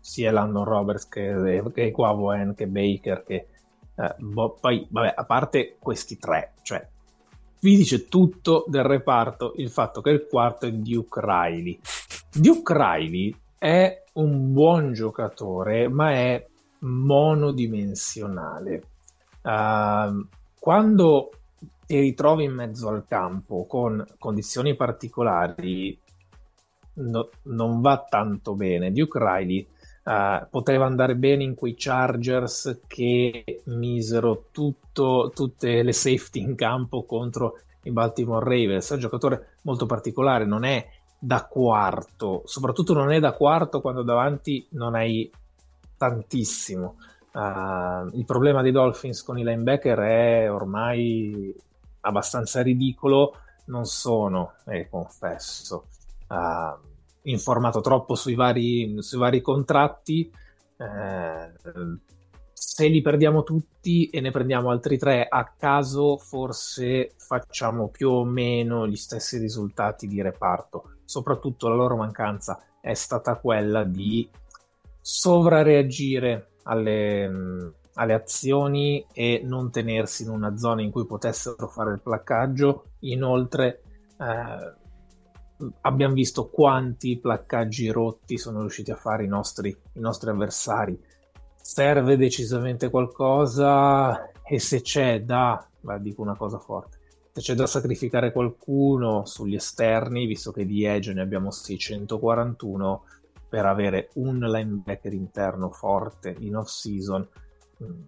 sia Landon Roberts che, che Quavoen che Baker che uh, boh, poi vabbè a parte questi tre cioè vi dice tutto del reparto il fatto che il quarto è Duke Riley Duke Riley è un buon giocatore, ma è monodimensionale. Uh, quando ti ritrovi in mezzo al campo con condizioni particolari, no, non va tanto bene. Duke Riley uh, poteva andare bene in quei Chargers che misero tutto, tutte le safety in campo contro i Baltimore Ravens. È un giocatore molto particolare, non è da quarto, soprattutto non è da quarto quando davanti non hai tantissimo. Uh, il problema dei Dolphins con i linebacker è ormai abbastanza ridicolo, non sono, eh, confesso, uh, informato troppo sui vari, sui vari contratti. Eh, se li perdiamo tutti e ne prendiamo altri tre a caso, forse facciamo più o meno gli stessi risultati di reparto soprattutto la loro mancanza è stata quella di sovrareagire alle, alle azioni e non tenersi in una zona in cui potessero fare il placcaggio. Inoltre, eh, abbiamo visto quanti placcaggi rotti sono riusciti a fare i nostri, i nostri avversari. Serve decisamente qualcosa e se c'è da, beh, dico una cosa forte, se c'è da sacrificare qualcuno sugli esterni, visto che di Edge ne abbiamo 641, per avere un linebacker interno forte in off season, mm,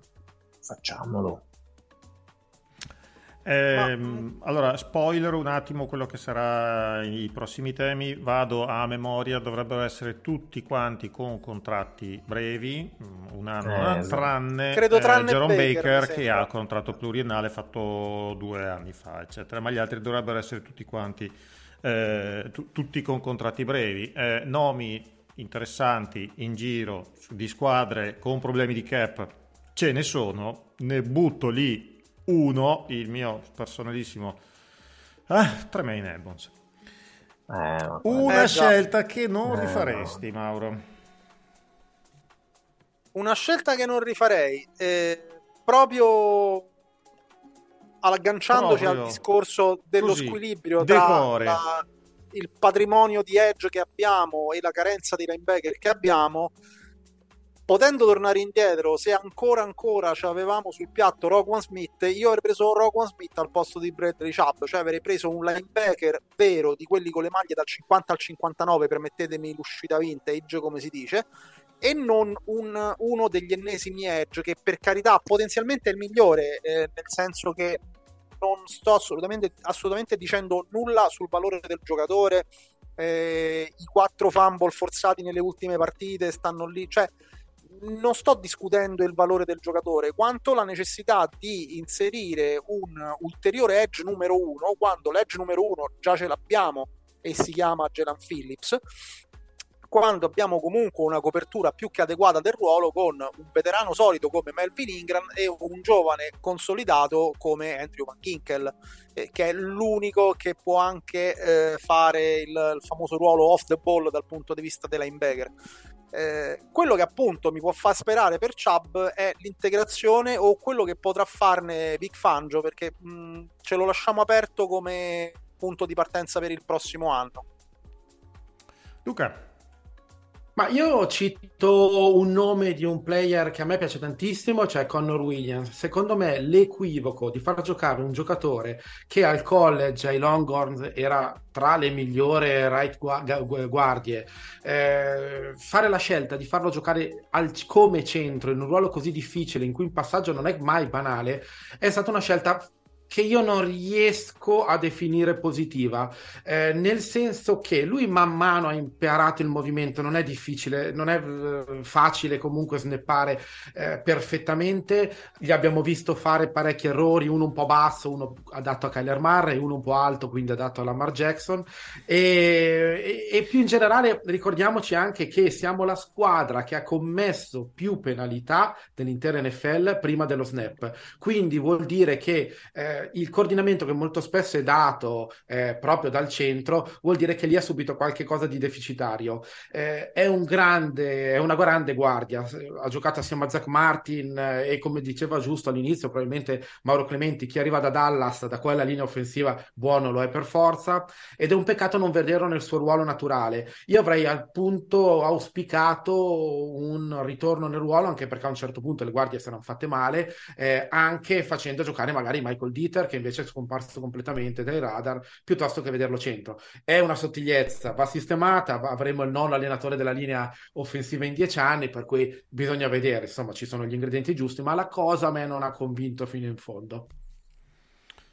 facciamolo. Eh, allora, spoiler un attimo quello che sarà i prossimi temi. Vado a memoria, dovrebbero essere tutti quanti con contratti brevi, mm, un anno, Eh, tranne, Credo eh, tranne Jerome Baker, Baker, che ha contratto pluriennale fatto due anni fa, eccetera. Ma gli altri dovrebbero essere tutti quanti, eh, tu- tutti con contratti brevi. Eh, nomi interessanti in giro di squadre con problemi di cap ce ne sono, ne butto lì uno, il mio personalissimo ah, Tremaine Edmonds. Eh, Una Eh, già. scelta che non Eh, rifaresti, Mauro. Una scelta che non rifarei, eh, proprio agganciandoci Proprio. al discorso dello Così, squilibrio tra la- il patrimonio di edge che abbiamo e la carenza di linebacker che abbiamo, potendo tornare indietro, se ancora ancora ci avevamo sul piatto Roquan Smith, io avrei preso Roquan Smith al posto di Bradley Chubb, cioè avrei preso un linebacker vero di quelli con le maglie dal 50 al 59, permettetemi l'uscita vintage, come si dice, e non un- uno degli ennesimi edge che per carità potenzialmente è il migliore, eh, nel senso che non sto assolutamente, assolutamente dicendo nulla sul valore del giocatore. eh, I quattro fumble forzati nelle ultime partite stanno lì, cioè non sto discutendo il valore del giocatore, quanto la necessità di inserire un ulteriore edge numero uno, quando l'edge numero uno già ce l'abbiamo e si chiama Jalen Phillips, quando abbiamo comunque una copertura più che adeguata del ruolo con un veterano solido come Melvin Ingram e un giovane consolidato come Andrew Van Ginkel, eh, che è l'unico che può anche eh, fare il, il famoso ruolo off the ball dal punto di vista dei linebacker. Eh, quello che appunto mi può far sperare per Chubb è l'integrazione o quello che potrà farne Big Fangio perché mh, ce lo lasciamo aperto come punto di partenza per il prossimo anno. Luca, Ma io cito un nome di un player che a me piace tantissimo, cioè Connor Williams. Secondo me l'equivoco di far giocare un giocatore che al college ai Longhorns era tra le migliori right gua- gu- guardie, eh, fare la scelta di farlo giocare al- come centro in un ruolo così difficile in cui il passaggio non è mai banale, è stata una scelta che io non riesco a definire positiva, eh, nel senso che lui man mano ha imparato il movimento, non è difficile, non è eh, facile comunque snappare eh, perfettamente, gli abbiamo visto fare parecchi errori, uno un po' basso, uno adatto a Kyler Murray, uno un po' alto, quindi adatto a Lamar Jackson. E, e- e più in generale ricordiamoci anche che siamo la squadra che ha commesso più penalità dell'intera NFL prima dello snap, quindi vuol dire che eh, il coordinamento che molto spesso è dato eh, proprio dal centro vuol dire che lì ha subito qualche cosa di deficitario. Eh, è un grande, è una grande guardia, ha giocato assieme a Zach Martin eh, e come diceva giusto all'inizio, probabilmente Mauro Clementi, chi arriva da Dallas, da quella linea offensiva, buono lo è per forza ed è un peccato non vederlo nel suo ruolo naturale. Io avrei appunto auspicato un ritorno nel ruolo, anche perché a un certo punto le guardie si erano fatte male, eh, anche facendo giocare magari Michael Dieter, che invece è scomparso completamente dai radar, piuttosto che vederlo centro. È una sottigliezza, va sistemata, avremo il nono allenatore della linea offensiva in dieci anni, per cui bisogna vedere, insomma, ci sono gli ingredienti giusti, ma la cosa a me non ha convinto fino in fondo.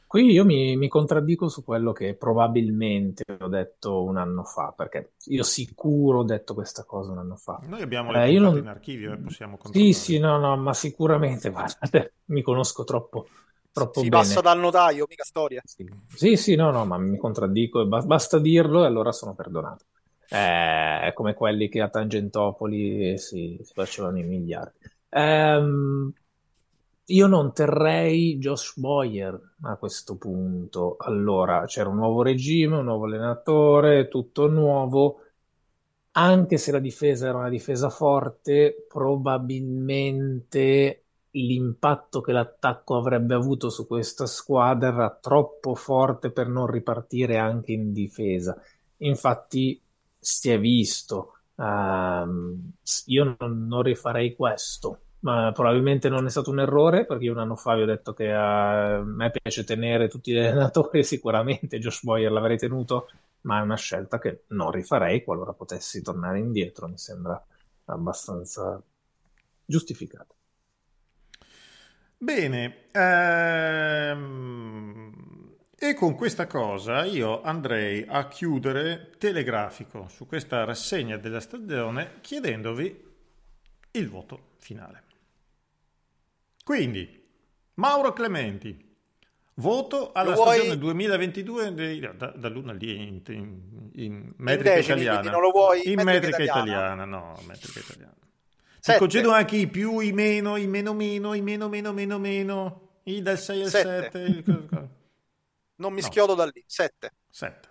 Qui io mi, mi contraddico su quello che probabilmente ho detto un anno fa, perché io sicuro ho detto questa cosa un anno fa. noi abbiamo Eh, le io puntate non- in archivio e possiamo Sì, controllare. sì, no, no, ma sicuramente, (laughs) guardate, mi conosco troppo, troppo si bene. passa dal notaio, mica storia. Sì, sì, sì, no, no, ma mi contraddico, e ba- basta dirlo e allora sono perdonato. Eh, È come quelli che a Tangentopoli si, si facevano i miliardi. Ehm, io non terrei Josh Boyer a questo punto. Allora, c'era un nuovo regime, un nuovo allenatore, tutto nuovo. Anche se la difesa era una difesa forte, probabilmente l'impatto che l'attacco avrebbe avuto su questa squadra era troppo forte per non ripartire anche in difesa. Infatti, si è visto. Ehm, io non, non rifarei questo. Ma probabilmente non è stato un errore perché io un anno fa vi ho detto che eh, a me piace tenere tutti gli (laughs) allenatori, sicuramente Josh Boyer l'avrei tenuto, ma è una scelta che non rifarei qualora potessi tornare indietro, mi sembra abbastanza giustificata. Bene, ehm, e con questa cosa io andrei a chiudere telegrafico su questa rassegna della stagione chiedendovi il voto finale. Quindi, Mauro Clementi, voto alla Lo vuoi- stagione 2022 dei- da- dall'1 al 10 in, in- in metrica decimi, italiana. non lo vuoi in in metrica, metrica italiana. no, metrica italiana. Ti concedo anche i più, i meno, i meno meno, i meno meno meno meno, i dal 6 al Sette. 7, il co- co- Non mi No. schiodo da lì. 7. 7.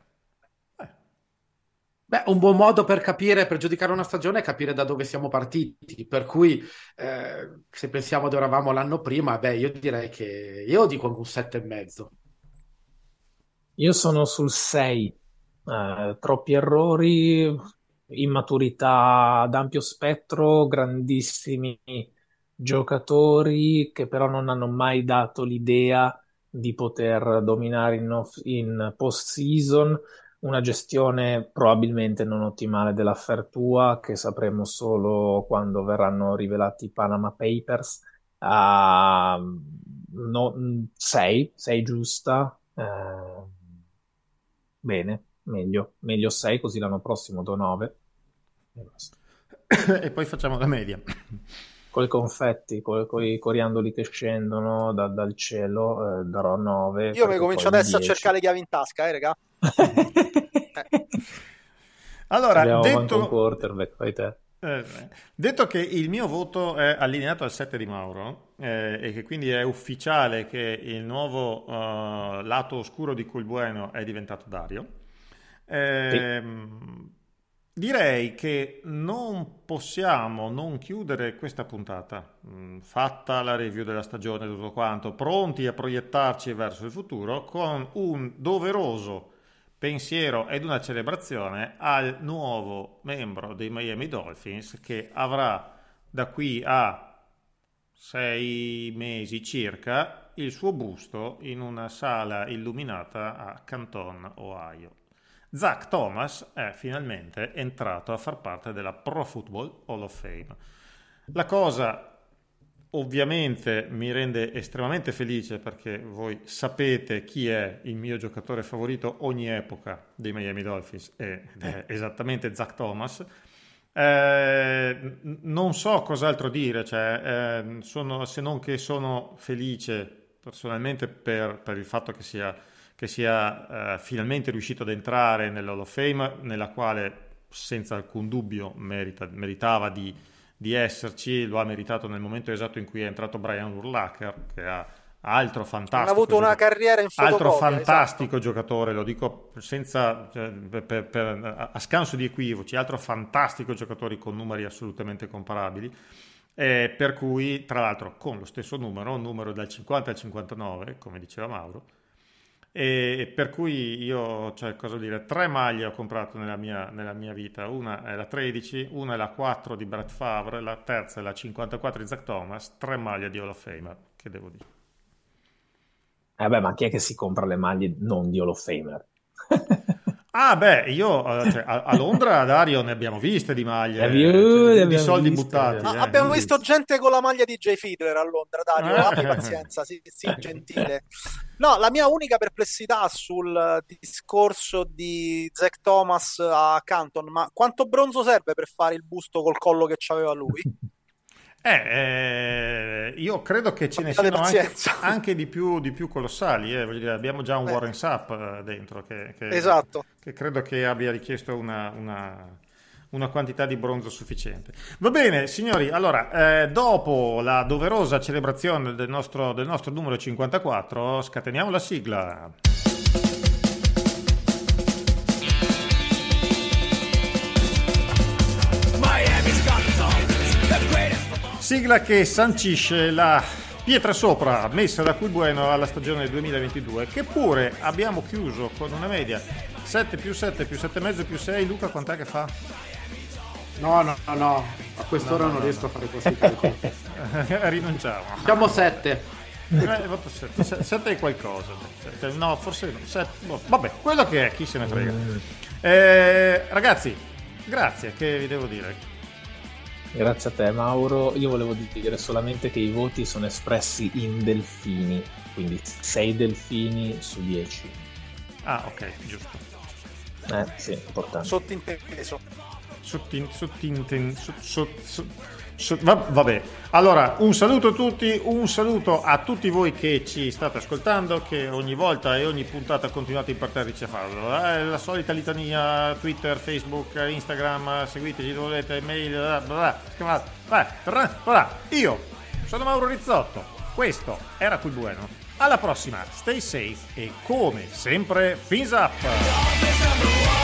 Beh, un buon modo per capire, per giudicare una stagione è capire da dove siamo partiti. Per cui, eh, se pensiamo dove eravamo l'anno prima, beh, io direi che io dico un sette e mezzo. Io sono sul 6, Eh, troppi errori, immaturità ad ampio spettro, grandissimi giocatori che però non hanno mai dato l'idea di poter dominare in, off- in post-season, una gestione probabilmente non ottimale dell'affair tua che sapremo solo quando verranno rivelati i Panama Papers. Ah, 6, 6 giusta. Eh, bene, meglio, meglio 6 così l'anno prossimo do 9. (coughs) e poi facciamo la media. (coughs) Con i confetti, con, i coriandoli che scendono da- dal cielo, eh, darò 9. Io mi comincio adesso a cercare le chiavi in tasca, eh, raga. (laughs) Allora, Abbiamo manco un detto, quarterback, fai te. eh, detto che il mio voto è allineato al 7 di Mauro eh, e che quindi è ufficiale che il nuovo eh, lato oscuro di Cul Bueno è diventato Dario, ehm, direi che non possiamo non chiudere questa puntata, mh, fatta la review della stagione e tutto quanto, pronti a proiettarci verso il futuro con un doveroso pensiero ed una celebrazione al nuovo membro dei Miami Dolphins che avrà da qui a sei mesi circa il suo busto in una sala illuminata a Canton, Ohio. Zach Thomas è finalmente entrato a far parte della Pro Football Hall of Fame. La cosa ovviamente mi rende estremamente felice perché voi sapete chi è il mio giocatore favorito ogni epoca dei Miami Dolphins ed è esattamente Zach Thomas. Eh, non so cos'altro dire, cioè, eh, sono- se non che sono felice personalmente per, per il fatto che sia, che sia eh, finalmente riuscito ad entrare nell'Hall of Fame, nella quale senza alcun dubbio merita- meritava di, di esserci, lo ha meritato nel momento esatto in cui è entrato Brian Urlacher, che ha altro fantastico ha avuto una carriera in altro fantastico giocatore, lo dico senza, cioè, per- per- a scanso di equivoci, altro fantastico giocatore con numeri assolutamente comparabili. eh, per cui, tra l'altro, con lo stesso numero, un numero dal 50 al 59, come diceva Mauro, e per cui io, cioè, cosa dire, tre maglie ho comprato nella mia, nella mia vita, una è la 13, una è la 4 di Brett Favre, la terza è la 54 di Zach Thomas, tre maglie di Hall of Fame, che devo dire. Eh beh, ma chi è che si compra le maglie non di Hall of Famer? (laughs) Ah, beh, io eh, cioè, a, a Londra, Dario, ne abbiamo viste di maglie, abbiamo- cioè, di soldi viste, buttati. Ah, eh. abbiamo visto gente con la maglia di Jay Fiedler a Londra, Dario, Eh. abbi pazienza, sì, sì, gentile. No, la mia unica perplessità sul discorso di Zach Thomas a Canton, ma quanto bronzo serve per fare il busto col collo che c'aveva lui? (laughs) Eh, eh, io credo che ce ne siano anche, (laughs) anche di, più, di più colossali. eh, dire, abbiamo già un Eh. Warren Sapp eh, dentro che, che- Esatto. che credo che abbia richiesto una, una- una quantità di bronzo sufficiente. Va bene, signori, allora, eh, dopo la doverosa celebrazione del nostro, del nostro numero 54, scateniamo la sigla. Sigla che sancisce la pietra sopra messa da Cui Bueno alla stagione 2022, che pure abbiamo chiuso con una media 7 più 7 più 7,5 più 6. Luca, quant'è che fa? No, no, no, no. A quest'ora No, no, non no, riesco a fare questi calcoli. (laughs) Rinunciamo. Siamo sette. Eh, voto 7, 7 è qualcosa. Cioè, No, forse no. Sette, boh, vabbè, quello che è, chi se ne frega. Eh, ragazzi, grazie, che vi devo dire. Grazie a te Mauro. Io volevo dire solamente che i voti sono espressi in delfini, quindi 6 delfini su 10. Ah, ok, giusto. Eh, sì, importante. Sottinteso. Sottin, sottinten, sot, sot, sot, sot, va, vabbè, allora un saluto a tutti, un saluto a tutti voi che ci state ascoltando, che ogni volta e ogni puntata continuate a impartarci a farlo. Eh, la solita litania, Twitter, Facebook, Instagram, seguiteci dove volete, mail, bla bla bla, bla, bla, bla. Io sono Mauro Rizzotto, questo era Qui Bueno. Alla prossima, stay safe e come sempre, fins up!